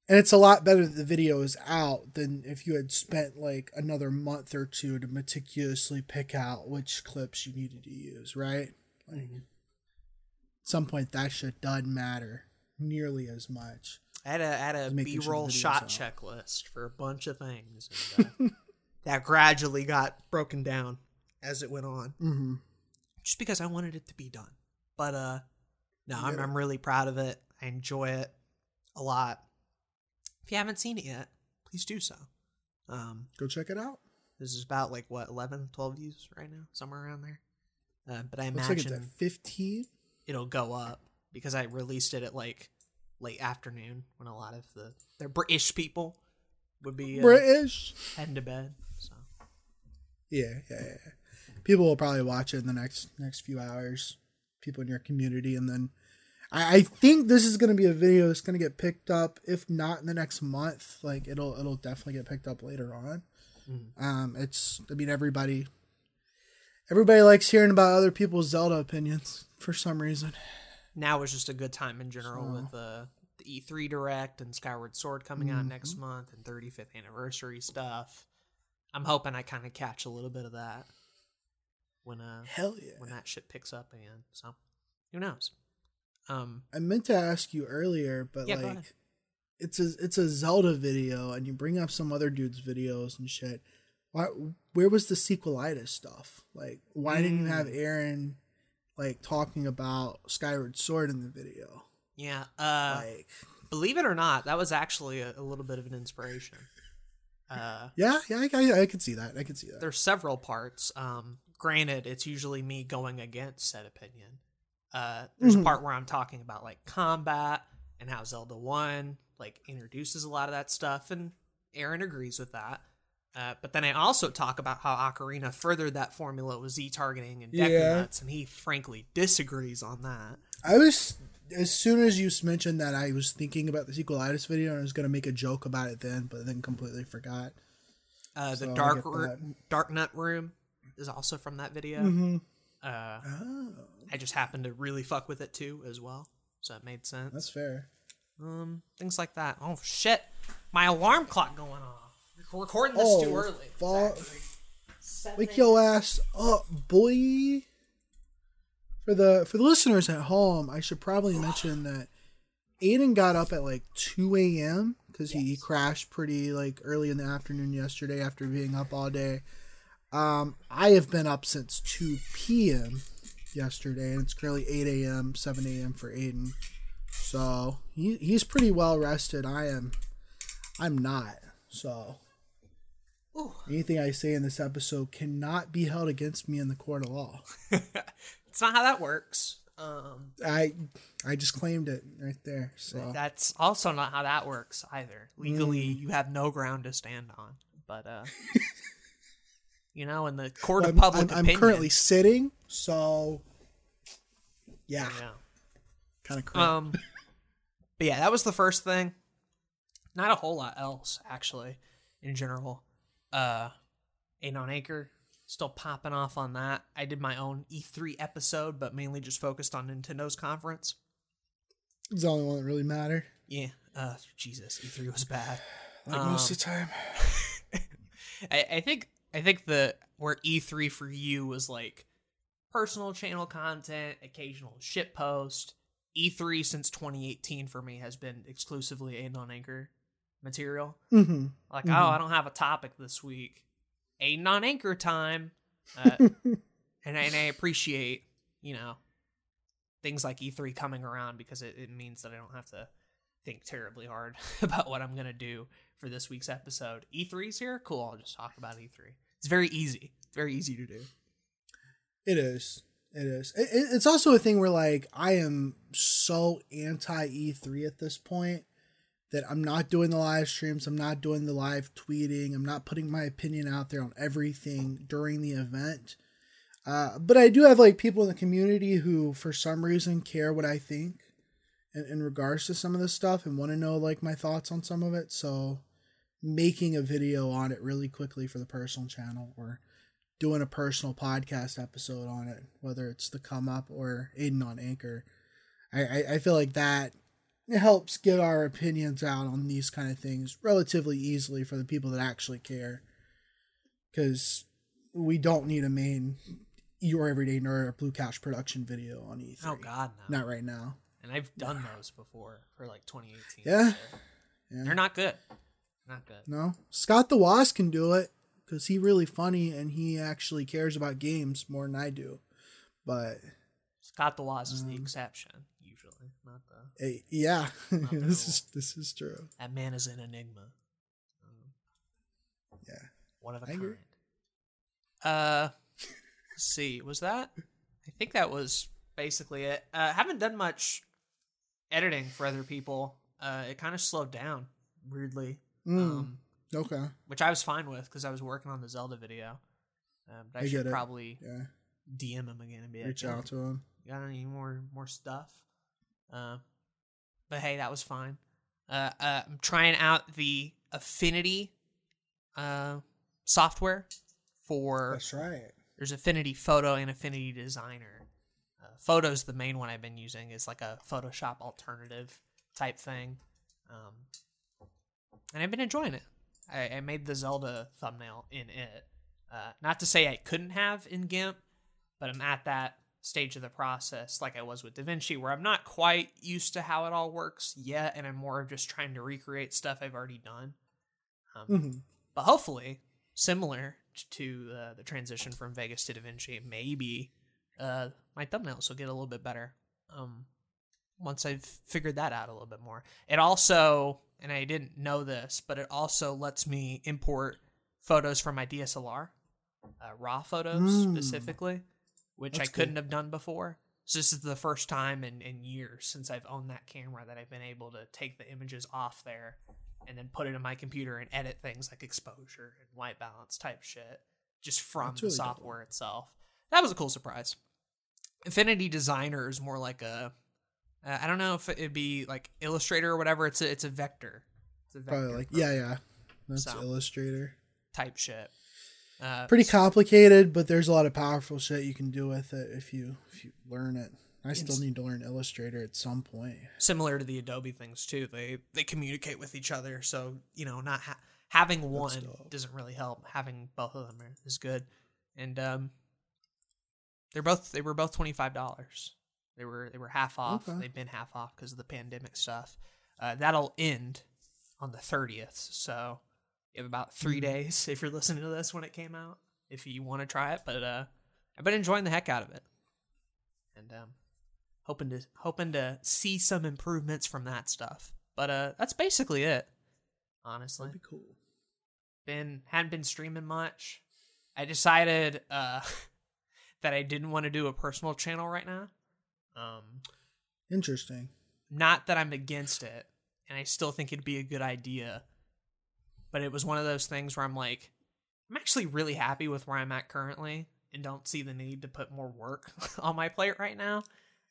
and it's a lot better that the video is out than if you had spent like another month or two to meticulously pick out which clips you needed to use, right? Like, Mm-hmm. At some point, that shit doesn't matter nearly as much. I had a, I had a making sure B-roll shot out. checklist for a bunch of things and, uh, that gradually got broken down as it went on. Mm-hmm. just because I wanted it to be done. But uh no, I'm I'm really proud of it. I enjoy it a lot. If you haven't seen it yet, please do so. Um Go check it out. this is about like what 11 12 views right now, somewhere around there. Uh, but I Looks like it's imagine at 15. it'll go up because I released it at like late afternoon when a lot of the the British people would be uh, British. heading to bed. So Yeah, yeah, yeah. People will probably watch it in the next next few hours. People in your community, and then I, I think this is going to be a video that's going to get picked up. If not in the next month, like it'll it'll definitely get picked up later on. Mhm. Um, it's I mean everybody everybody likes hearing about other people's Zelda opinions for some reason. Now is just a good time in general with uh, the E3 Direct and Skyward Sword coming out Mm-hmm. next month and 35th anniversary stuff. I'm hoping I kind of catch a little bit of that when uh Hell yeah! when that shit picks up again. So who knows? Um, I meant to ask you earlier, but Yeah, like it's a it's a Zelda video, and you bring up some other dude's videos and shit. Why? Where was the sequelitis stuff? Like, why didn't you have Mm. Arin like talking about Skyward Sword in the video? yeah. Uh, Like, Believe it or not, that was actually a, a little bit of an inspiration. Uh, Yeah, yeah, I, I, I could see that. I can see that. there's several parts. Um, granted, it's usually me going against said opinion. Uh, there's a part where I'm talking about like combat and how Zelda One like introduces a lot of that stuff, and Arin agrees with that. Uh, but then I also talk about how Ocarina furthered that formula with Z targeting and deck Yeah. nuts, and he frankly disagrees on that. I was as soon as you mentioned that, I was thinking about the sequelitis video and I was gonna make a joke about it then, but then completely forgot. Uh, the So I dark that. Darknut room is also from that video. Mm-hmm. Uh, Oh, I just happened to really fuck with it too as well, so it made sense. that's fair. Um, things like that. Oh shit, my alarm clock going off. We're recording this too Oh, early. fuck. It's actually 7 Wake your ass up, boy. For the for the listeners at home, I should probably mention that Aiden got up at like two a.m. because he, he crashed pretty like early in the afternoon yesterday after being up all day. Um, I have been up since two p.m. yesterday, and it's currently eight a.m., seven a.m. for Aiden. So he he's pretty well rested. I am, I'm not. So Ooh. Anything I say in this episode cannot be held against me in the court of law. It's not how that works. Um, I I just claimed it right there. So that's also not how that works either. Legally, you have no ground to stand on. But uh, you know, in the court of I'm, public I'm, I'm currently sitting. So yeah, yeah. kind of crazy. Um, but yeah, that was the first thing. Not a whole lot else, actually, in general. Uh, Aiden on Anchor, still popping off on that. I did my own E3 episode, but mainly just focused on Nintendo's conference. it's the only one that really mattered. Yeah, uh, Jesus, E3 was bad. Like Um, most of the time. I, I think I think the where E3 for you was like personal channel content, occasional shit post. E3 since 2018 for me has been exclusively Aiden on Anchor material. Mm-hmm. Like, Mhm. oh, I don't have a topic this week. Aiden on Anchor time. Uh, and, I, and I appreciate, you know, things like E3 coming around because it, it means that I don't have to think terribly hard about what I'm going to do for this week's episode. E3's here? Cool. I'll just talk about E3. It's very easy. It's very easy to do. It is. It is. It, it- it's also a thing where like I am so anti E3 at this point that I'm not doing the live streams. I'm not doing the live tweeting. I'm not putting my opinion out there on everything during the event. Uh, but I do have like people in the community who, for some reason, care what I think in, in regards to some of this stuff and want to know like my thoughts on some of it. So making a video on it really quickly for the personal channel or doing a personal podcast episode on it, whether it's the come up or Aiden on Anchor. I, I, I feel like that helps get our opinions out on these kind of things relatively easily for the people that actually care. Because we don't need a main your everyday nerd or blue couch production video on E3. Oh, God, no. Not right now. And I've done those before for like 2018. Yeah. Yeah. They're not good. Not good. No, Scott the Woz can do it because he's really funny and he actually cares about games more than I do. But Scott the is Um, the exception, usually, not the. eh, yeah, the this is this is true. That man is an enigma. Um, Yeah. One of a I kind. agree. Uh, let's see. Was that? I think that was basically it. Uh, haven't done much editing for other people. Uh, it kind of slowed down, weirdly. Mm, Um, okay. which I was fine with because I was working on the Zelda video. Um, but I, I should probably Yeah. DM him again and be like, Reach out to him. got any more more stuff uh but hey that was fine. Uh, uh i'm trying out the affinity uh software for That's right. there's affinity photo and affinity designer. Uh, photo's the main one i've been using. Is like a photoshop alternative type thing. Um and i've been enjoying it. I, I made the zelda thumbnail in it. Uh, not to say i couldn't have in gimp but i'm at that stage of the process like i was with davinci where i'm not quite used to how it all works yet and i'm more of just trying to recreate stuff i've already done um, hmm but hopefully similar to uh, the transition from Vegas to DaVinci, maybe uh, my thumbnails will get a little bit better. Um, once I've figured that out a little bit more. It also, and I didn't know this, but it also lets me import photos from my DSLR, uh, raw photos Mm. specifically, which That's I couldn't good. have done before. So this is the first time in, in years since I've owned that camera that I've been able to take the images off there and then put it in my computer and edit things like exposure and white balance type shit just from the really dope. software itself. That was a cool surprise. Affinity Designer is more like a uh, I don't know if it'd be like Illustrator or whatever. It's a it's a vector. It's a vector Probably like yeah, yeah. That's So. Illustrator. type shit. Uh, Pretty complicated, but there's a lot of powerful shit you can do with it if you if you learn it. I still need to learn Illustrator at some point. similar to the Adobe things too. They they communicate with each other, so you know, not ha- having one doesn't really help. Having both of them is good, and um, they're both they were both twenty five dollars. They were they were half off. Okay. They've been half off because of the pandemic stuff. Uh, that'll end on the thirtieth, so you have about three Mhm. days if you're listening to this when it came out. If you want to try it, but uh, I've been enjoying the heck out of it, and um, hoping to hoping to see some improvements from that stuff. But uh, that's basically it. Honestly, That'd be cool. been hadn't been streaming much. I decided uh, that I didn't want to do a personal channel right now. Um, Interesting. not that I'm against it, and I still think it'd be a good idea. But it was one of those things where I'm like, I'm actually really happy with where I'm at currently, and don't see the need to put more work on my plate right now.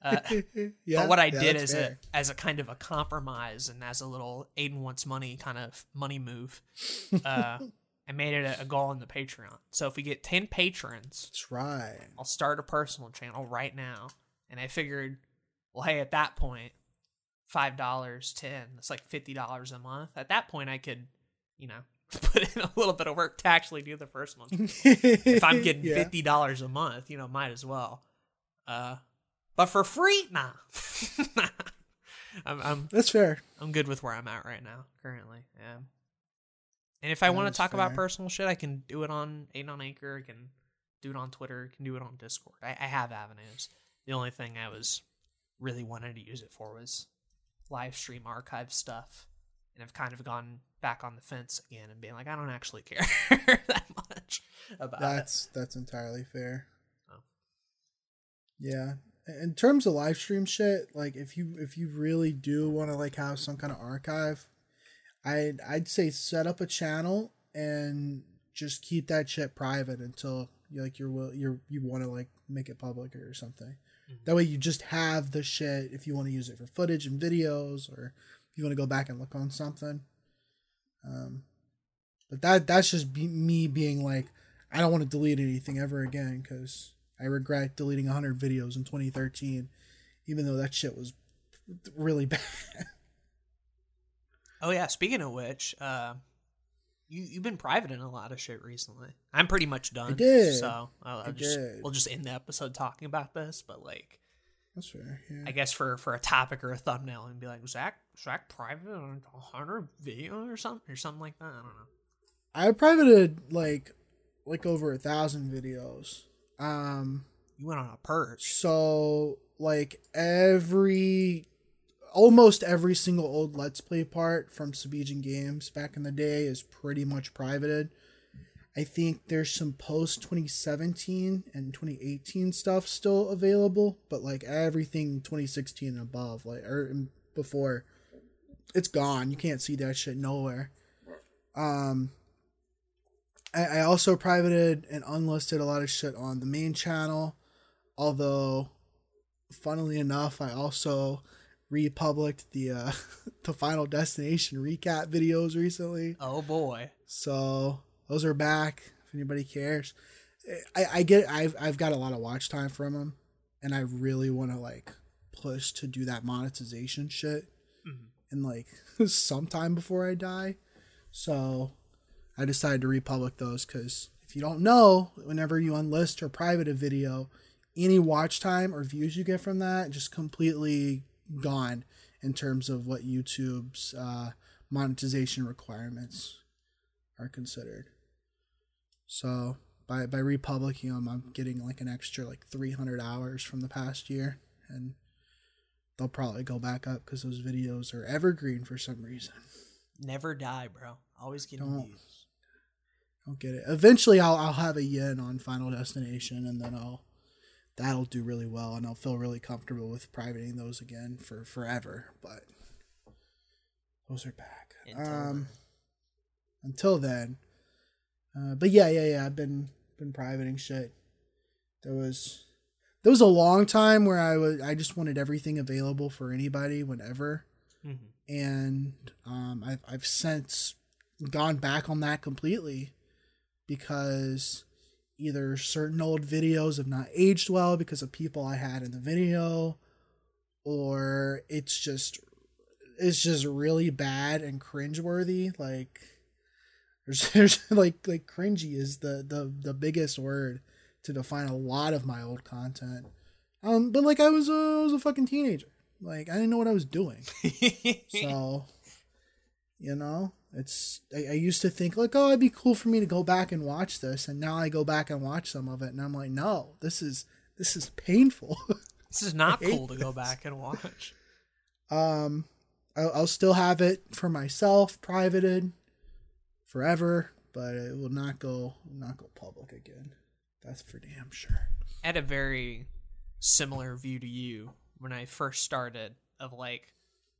Uh, yeah. but what I yeah, did as fair. a as a kind of a compromise and as a little Aiden wants money kind of money move, uh, I made it a, a goal on the Patreon. So if we get ten patrons, That's right. I'll start a personal channel right now. And I figured, well, hey, at that point, five dollars, ten, it's like fifty dollars a month. At that point, I could, you know, put in a little bit of work to actually do the first one. if I'm getting Yeah. fifty dollars a month, you know, might as well. Uh, but for free, nah. I'm I'm That's fair. I'm good with where I'm at right now, currently. Yeah. And if I want to talk about personal shit, I can do it on Aiden on Anchor. I can do it on Twitter. I can do it on Discord. I, I have avenues. The only thing I was really wanted to use it for was live stream archive stuff. And I've kind of gone back on the fence again and being like, I don't actually care that much about it. That's that's entirely fair. Oh. Yeah. In terms of live stream shit, like if you if you really do want to like have some kind of archive, I'd I'd say set up a channel and just keep that shit private until you like you're will you're you want to like make it public or something. Mhm. That way you just have the shit if you want to use it for footage and videos or if you want to go back and look on something. Um, but that that's just be, me being like I don't want to delete anything ever again because I regret deleting 100 videos in 2013, even though that shit was really bad. Oh yeah, speaking of which, uh, you you've been private in a lot of shit recently. I'm pretty much done. did. So I'll, I'll I just did. we'll just end the episode talking about this. But like, That's fair. Yeah. I guess for for a topic or a thumbnail, and be like Zach Zach private on a hundred video or something or something like that. I don't know. I privated like like over a thousand videos. Um, You went on a purge. so like every almost every single old let's play part from Sabijan games back in the day is pretty much privated. I think there's some post 2017 and 2018 stuff still available, but like everything 2016 and above, like or before, it's gone. You can't see that shit nowhere. Um, I, I also privated and unlisted a lot of shit on the main channel, although, funnily enough, I also republished the uh, the Final Destination recap videos recently. Oh boy. So those are back. If anybody cares, I, I get I've I've got a lot of watch time from them, and I really want to like push to do that monetization shit, Mhm. in like sometime before I die. So I decided to republic those because if you don't know, whenever you unlist or private a video, any watch time or views you get from that just completely gone in terms of what YouTube's uh, monetization requirements are considered. So by by republicing them, I'm getting like an extra like 300 hours from the past year, and they'll probably go back up because those videos are evergreen for some reason. Never die, bro. Always get Don't. views. I don't get it. Eventually, I'll I'll have a YEN on Final Destination, and then I'll that'll do really well, and I'll feel really comfortable with privating those again for forever. But those are back. Until um, until then, uh, but yeah, yeah, yeah. I've been been privating shit. There was there was a long time where I was I just wanted everything available for anybody whenever Mhm. and um, I've I've since gone back on that completely because either certain old videos have not aged well because of people I had in the video, or it's just it's just really bad and cringeworthy. Like there's, there's like like cringy is the the the biggest word to define a lot of my old content. Um, but like I was a I was a fucking teenager. Like I didn't know what I was doing. So, you know, it's I, I used to think like, oh, it'd be cool for me to go back and watch this, and now I go back and watch some of it, and I'm like, no, this is this is painful. this is not cool to go back and watch. um, I'll, I'll still have it for myself, privated, forever, but it will not go not go public again. That's for damn sure. I had a very similar view to you when I first started of like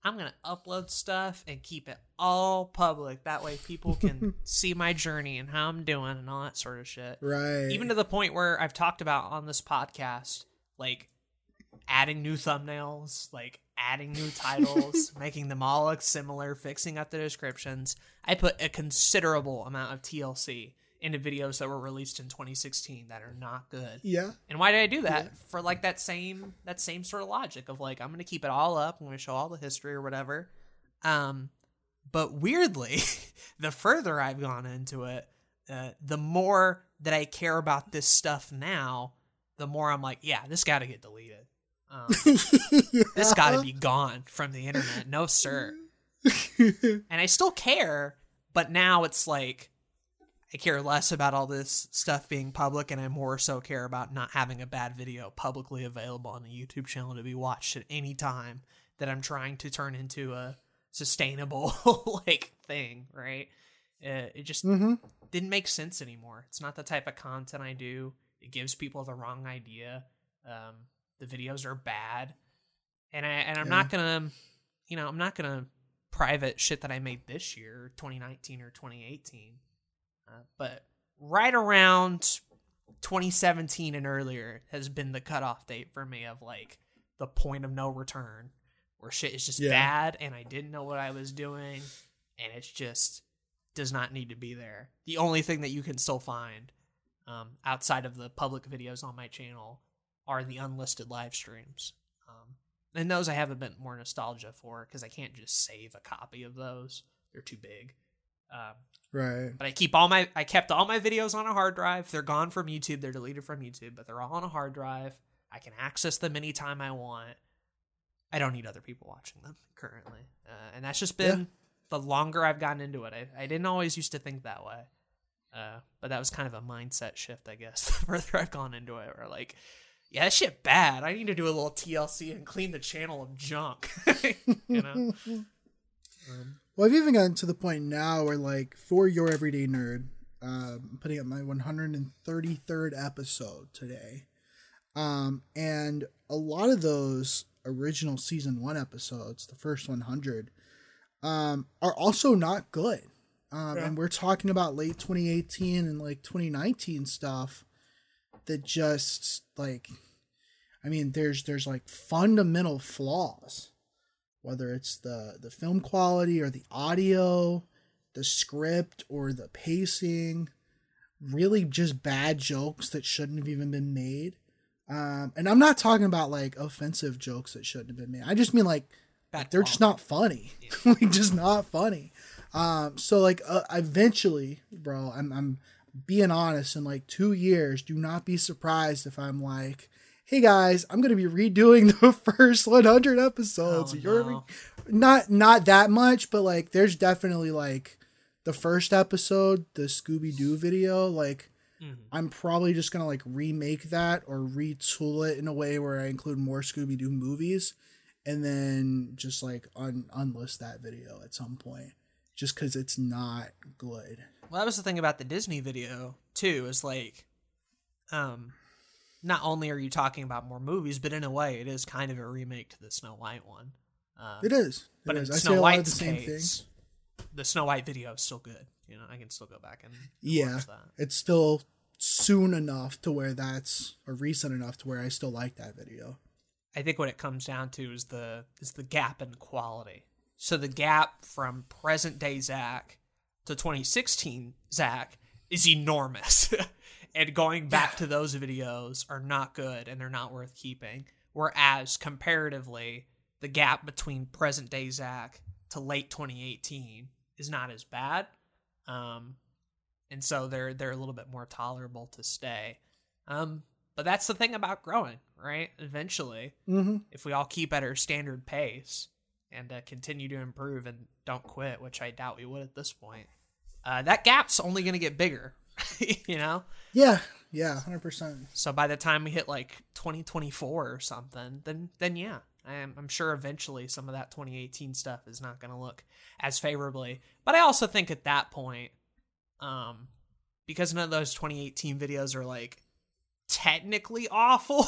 I'm gonna upload stuff and keep it all public. That way people can see my journey and how I'm doing and all that sort of shit. Right. Even to the point where I've talked about on this podcast, like adding new thumbnails, like adding new titles, making them all look similar, fixing up the descriptions. I put a considerable amount of TLC into videos that were released in 2016 that are not good. yeah. And why did I do that? For like that same that same sort of logic of like I'm gonna keep it all up, I'm gonna show all the history or whatever. Um, but weirdly, the further I've gone into it, uh, the more that I care about this stuff now, the more I'm like, yeah, this got to get deleted. Um, this got to be gone from the internet. No sir. and I still care, but now it's like I care less about all this stuff being public, and I more so care about not having a bad video publicly available on a YouTube channel to be watched at any time that I'm trying to turn into a sustainable like thing, right? Uh, it just mm-hmm. didn't make sense anymore. It's not the type of content I do. It gives people the wrong idea. Um, the videos are bad, and I and I'm Yeah. not gonna, you know, I'm not gonna private shit that I made this year, 2019 or 2018. Uh, but right around 2017 and earlier has been the cutoff date for me of like the point of no return, where shit is just Yeah. bad and I didn't know what I was doing, and it's just does not need to be there. The only thing that you can still find um, outside of the public videos on my channel are the unlisted live streams. Um, and those I have a bit more nostalgia for because I can't just save a copy of those; they're too big. Um, Right. but I keep all my I kept all my videos on a hard drive. They're gone from YouTube. They're deleted from YouTube, but they're all on a hard drive. I can access them anytime I want. I don't need other people watching them currently, uh, and that's just been the longer I've gotten into it. I, I didn't always used to think that way, uh, but that was kind of a mindset shift, I guess. The further I've gone into it, or like, yeah, that shit bad. I need to do a little TLC and clean the channel of junk. you know. Um, Well, I've even gotten to the point now where, like, for your everyday nerd, um, I'm putting up my 133rd episode today, um, and a lot of those original season one episodes, the first 100, um, are also not good. Um, Yeah. And we're talking about late 2018 and like 2019 stuff that just like, I mean, there's there's like fundamental flaws whether it's the the film quality or the audio, the script or the pacing, really just bad jokes that shouldn't have even been made. Um, and I'm not talking about like offensive jokes that shouldn't have been made. I just mean like bad they're just not funny. like just not funny. Um, so like uh, eventually, bro, I'm I'm being honest. In like two years, do not be surprised if I'm like, hey guys, I'm gonna be redoing the first 100 episodes. Oh, You're no. not not that much, but like there's definitely like the first episode, the Scooby Doo video, like. Mhm. I'm probably just gonna like remake that or retool it in a way where I include more Scooby Doo movies, and then just like un- unlist that video at some point just because it's not good. Well, that was the thing about the Disney video too. Is like, um, not only are you talking about more movies, but in a way, it is kind of a remake to the Snow White one. Uh, It is. It but is. in I Snow a lot of White's the same case, things. the Snow White video is still good. You know, I can still go back and Yeah, watch that. it's still soon enough to where that's or recent enough to where I still like that video. I think what it comes down to is the is the gap in quality. So the gap from present day Zach to 2016 Zach is enormous. and going back to those videos are not good and they're not worth keeping. Whereas comparatively, the gap between present day Zach to late 2018 is not as bad. Um, and so they're they're a little bit more tolerable to stay. Um, but that's the thing about growing, right? Eventually, Mm-hmm. if we all keep at our standard pace and uh, continue to improve and don't quit, which I doubt we would at this point, uh, that gap's only going to get bigger, you know? Yeah, yeah, hundred percent. So by the time we hit like 2024 or something, then then yeah, I'm, I'm sure eventually some of that 2018 stuff is not going to look as favorably. But I also think at that point, um, because none of those 2018 videos are like technically awful,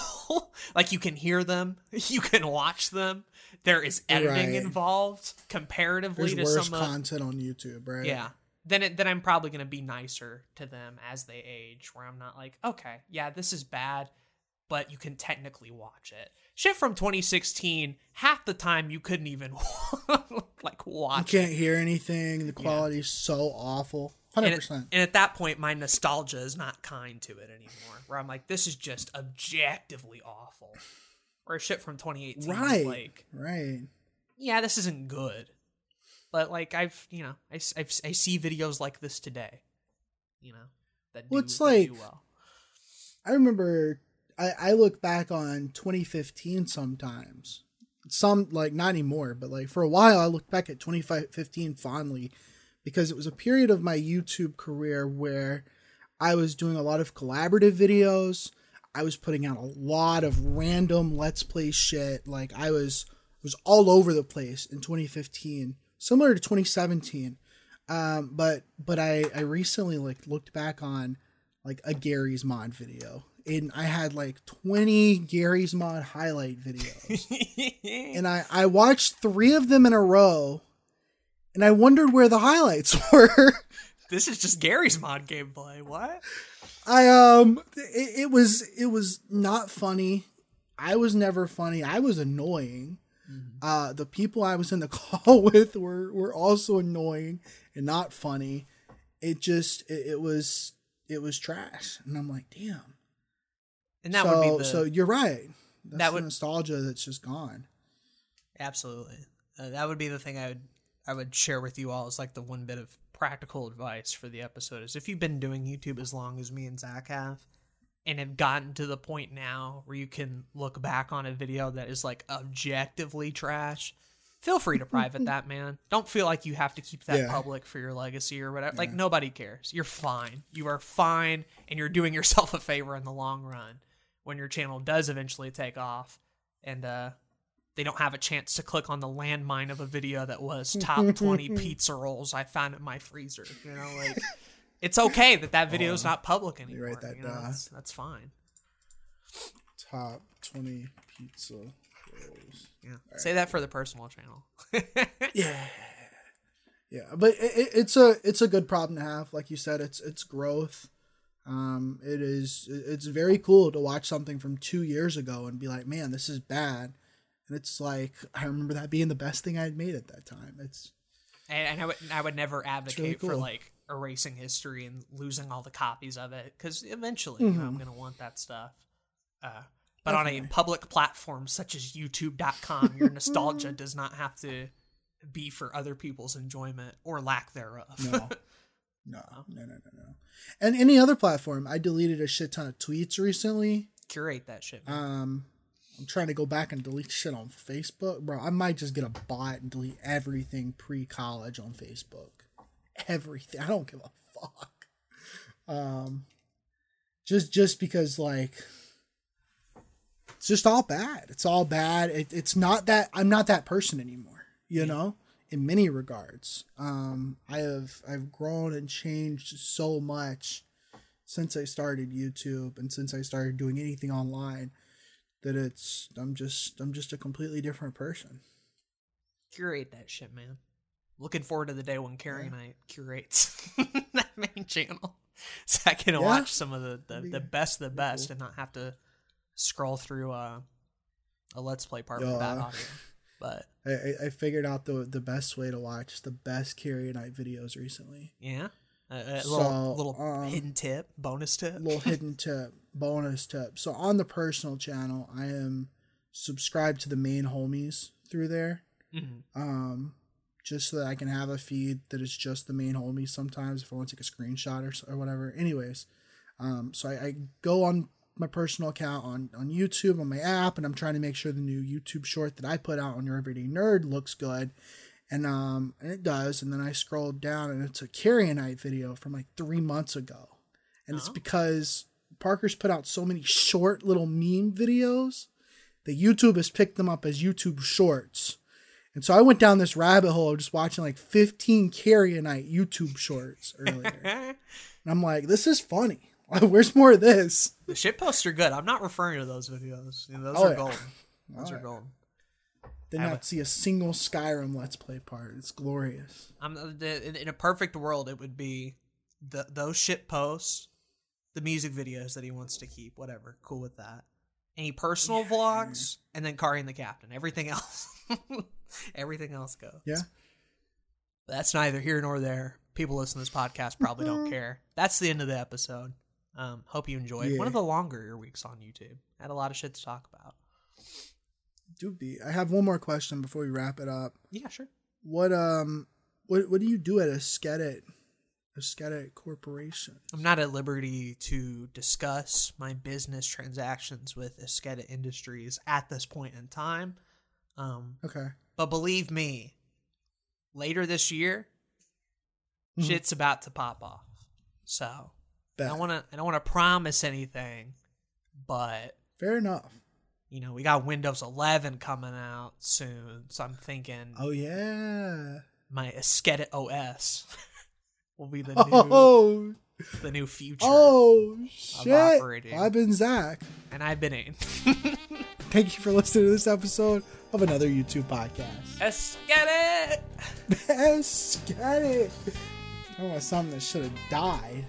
like you can hear them, you can watch them. There is editing Right. involved comparatively There's to worse some of content on YouTube, right? yeah. Then it, then I'm probably gonna be nicer to them as they age, where I'm not like, okay, yeah, this is bad, but you can technically watch it. Shit from 2016, half the time you couldn't even like watch. You can't hear anything. The quality is so awful. Hundred and, it- percent. and at that point, my nostalgia is not kind to it anymore. Where I'm like, this is just objectively awful. Or shit from 2018, Right. like, Right. yeah, this isn't good. But like I've, you know, I, I've- I see videos like this today, you know, that do, Well, it's that like- do well. I remember I, I look back on 2015 sometimes. Some like not anymore, but like for a while I look back at 2015 fondly because it was a period of my YouTube career where I was doing a lot of collaborative videos. I was putting out a lot of random let's play shit. Like I was was all over the place in 2015, similar to 2017. Um, but but I I recently like looked back on like a Garry's Mod video. And I had like 20 Garry's Mod highlight videos. and I, I watched three of them in a row and I wondered where the highlights were. this is just Garry's Mod gameplay. What? I um it, it was it was not funny. I was never funny. I was annoying. Uh the people I was in the call with were were also annoying and not funny. It just it, it was it was trash. And I'm like, damn. And that so, would be the so you're right. That's That the would- nostalgia that's just gone. absolutely. Uh, that would be the thing I would I would share with you all is like the one bit of practical advice for the episode is if you've been doing YouTube as long as me and Zach have, and have gotten to the point now where you can look back on a video that is like objectively trash, feel free to private that, man. Don't feel like you have to keep that Yeah. public for your legacy or whatever. Like nobody cares. You're fine. You are fine, and you're doing yourself a favor in the long run when your channel does eventually take off, and uh, they don't have a chance to click on the landmine of a video that was top 20 pizza rolls I found in my freezer. You know, like it's okay that that video is not public anymore. You write that know, down. That's, that's fine. Top 20 pizza rolls. Yeah. Say that for the personal channel. Yeah. Yeah, but it, it, it's a it's a good problem to have. Like you said, it's it's growth. Um, it is it's very cool to watch something from two years ago and be like, man, this is bad. And it's like I remember that being the best thing I had made at that time. It's and, and I would I would never advocate for cool. like erasing history and losing all the copies of it because eventually you know, Mm-hmm. I'm gonna want that stuff. Uh, but on a public platform such as YouTube.com, your nostalgia does not have to be for other people's enjoyment or lack thereof. no, no, no, no, no, no. And any other platform, I deleted a shit ton of tweets recently. Curate that shit. Man. Um, I'm trying to go back and delete shit on Facebook, bro. I might just get a bot and delete everything pre-college on Facebook. Everything. I don't give a fuck. Um, just just because like it's just all bad. It's all bad. It, it's not that I'm not that person anymore. You know, in many regards, um, I have I've grown and changed so much since I started YouTube and since I started doing anything online that it's I'm just I'm just a completely different person. Curate that shit, man. Looking forward to the day when Carrie and I curates that main channel, so I can Yeah. watch some of the the, the best of the best cool. and not have to scroll through uh, a let's play part with Yeah. bad audio. But I, I, figured out the the best way to watch the best Carrie and I videos recently. yeah, a, a So, little little um, hidden tip, bonus tip. little hidden tip, bonus tip. So on the personal channel, I am subscribed to the main homies through there. Mhm. Um, just so that I can have a feed that is just the main homies sometimes if I want to take a screenshot or, or whatever. Anyways, um, so I, I go on my personal account on, on YouTube on my app and I'm trying to make sure the new YouTube short that I put out on Your Everyday Nerd looks good. And um and it does. And then I scrolled down and it's a Night video from like three months ago. And it's Oh. because Parker's put out so many short little meme videos that YouTube has picked them up as YouTube shorts. And so I went down this rabbit hole of just watching like 15 carry a Night YouTube shorts earlier. and I'm like, this is funny. Where's more of this? the shit posts are good. I'm not referring to those videos. You know, those Oh, are yeah. golden. Those Oh, are yeah. golden. Did not see a single Skyrim Let's Play part. It's glorious. I'm uh, the, in, in a perfect world, it would be the those shit posts, the music videos that he wants to keep, whatever. Cool with that. Any personal vlogs, and then Kari and the Captain. Everything else, everything else goes. Yeah. That's neither here nor there. People listening to this podcast probably don't care. That's the end of the episode. Um, hope you enjoyed. One of the longer weeks on YouTube. Had a lot of shit to talk about. Do be. I have one more question before we wrap it up. Yeah, sure. What um what what do you do at Asketit Corporation? I'm not at liberty to discuss my business transactions with Esqueda Industries at this point in time. Um, Okay. but believe me, later this year, Mhm. shit's about to pop off. So I don't want to. I don't want to promise anything, but Fair enough. you know we got Windows 11 coming out soon, so I'm thinking Oh yeah. my Esqueda OS will be the oh, new Oh the new future. oh shit. I've been Zach. And I've been in. Thank you for listening to this episode of another YouTube podcast. Esqueda. Asketit. Oh, something that should have died.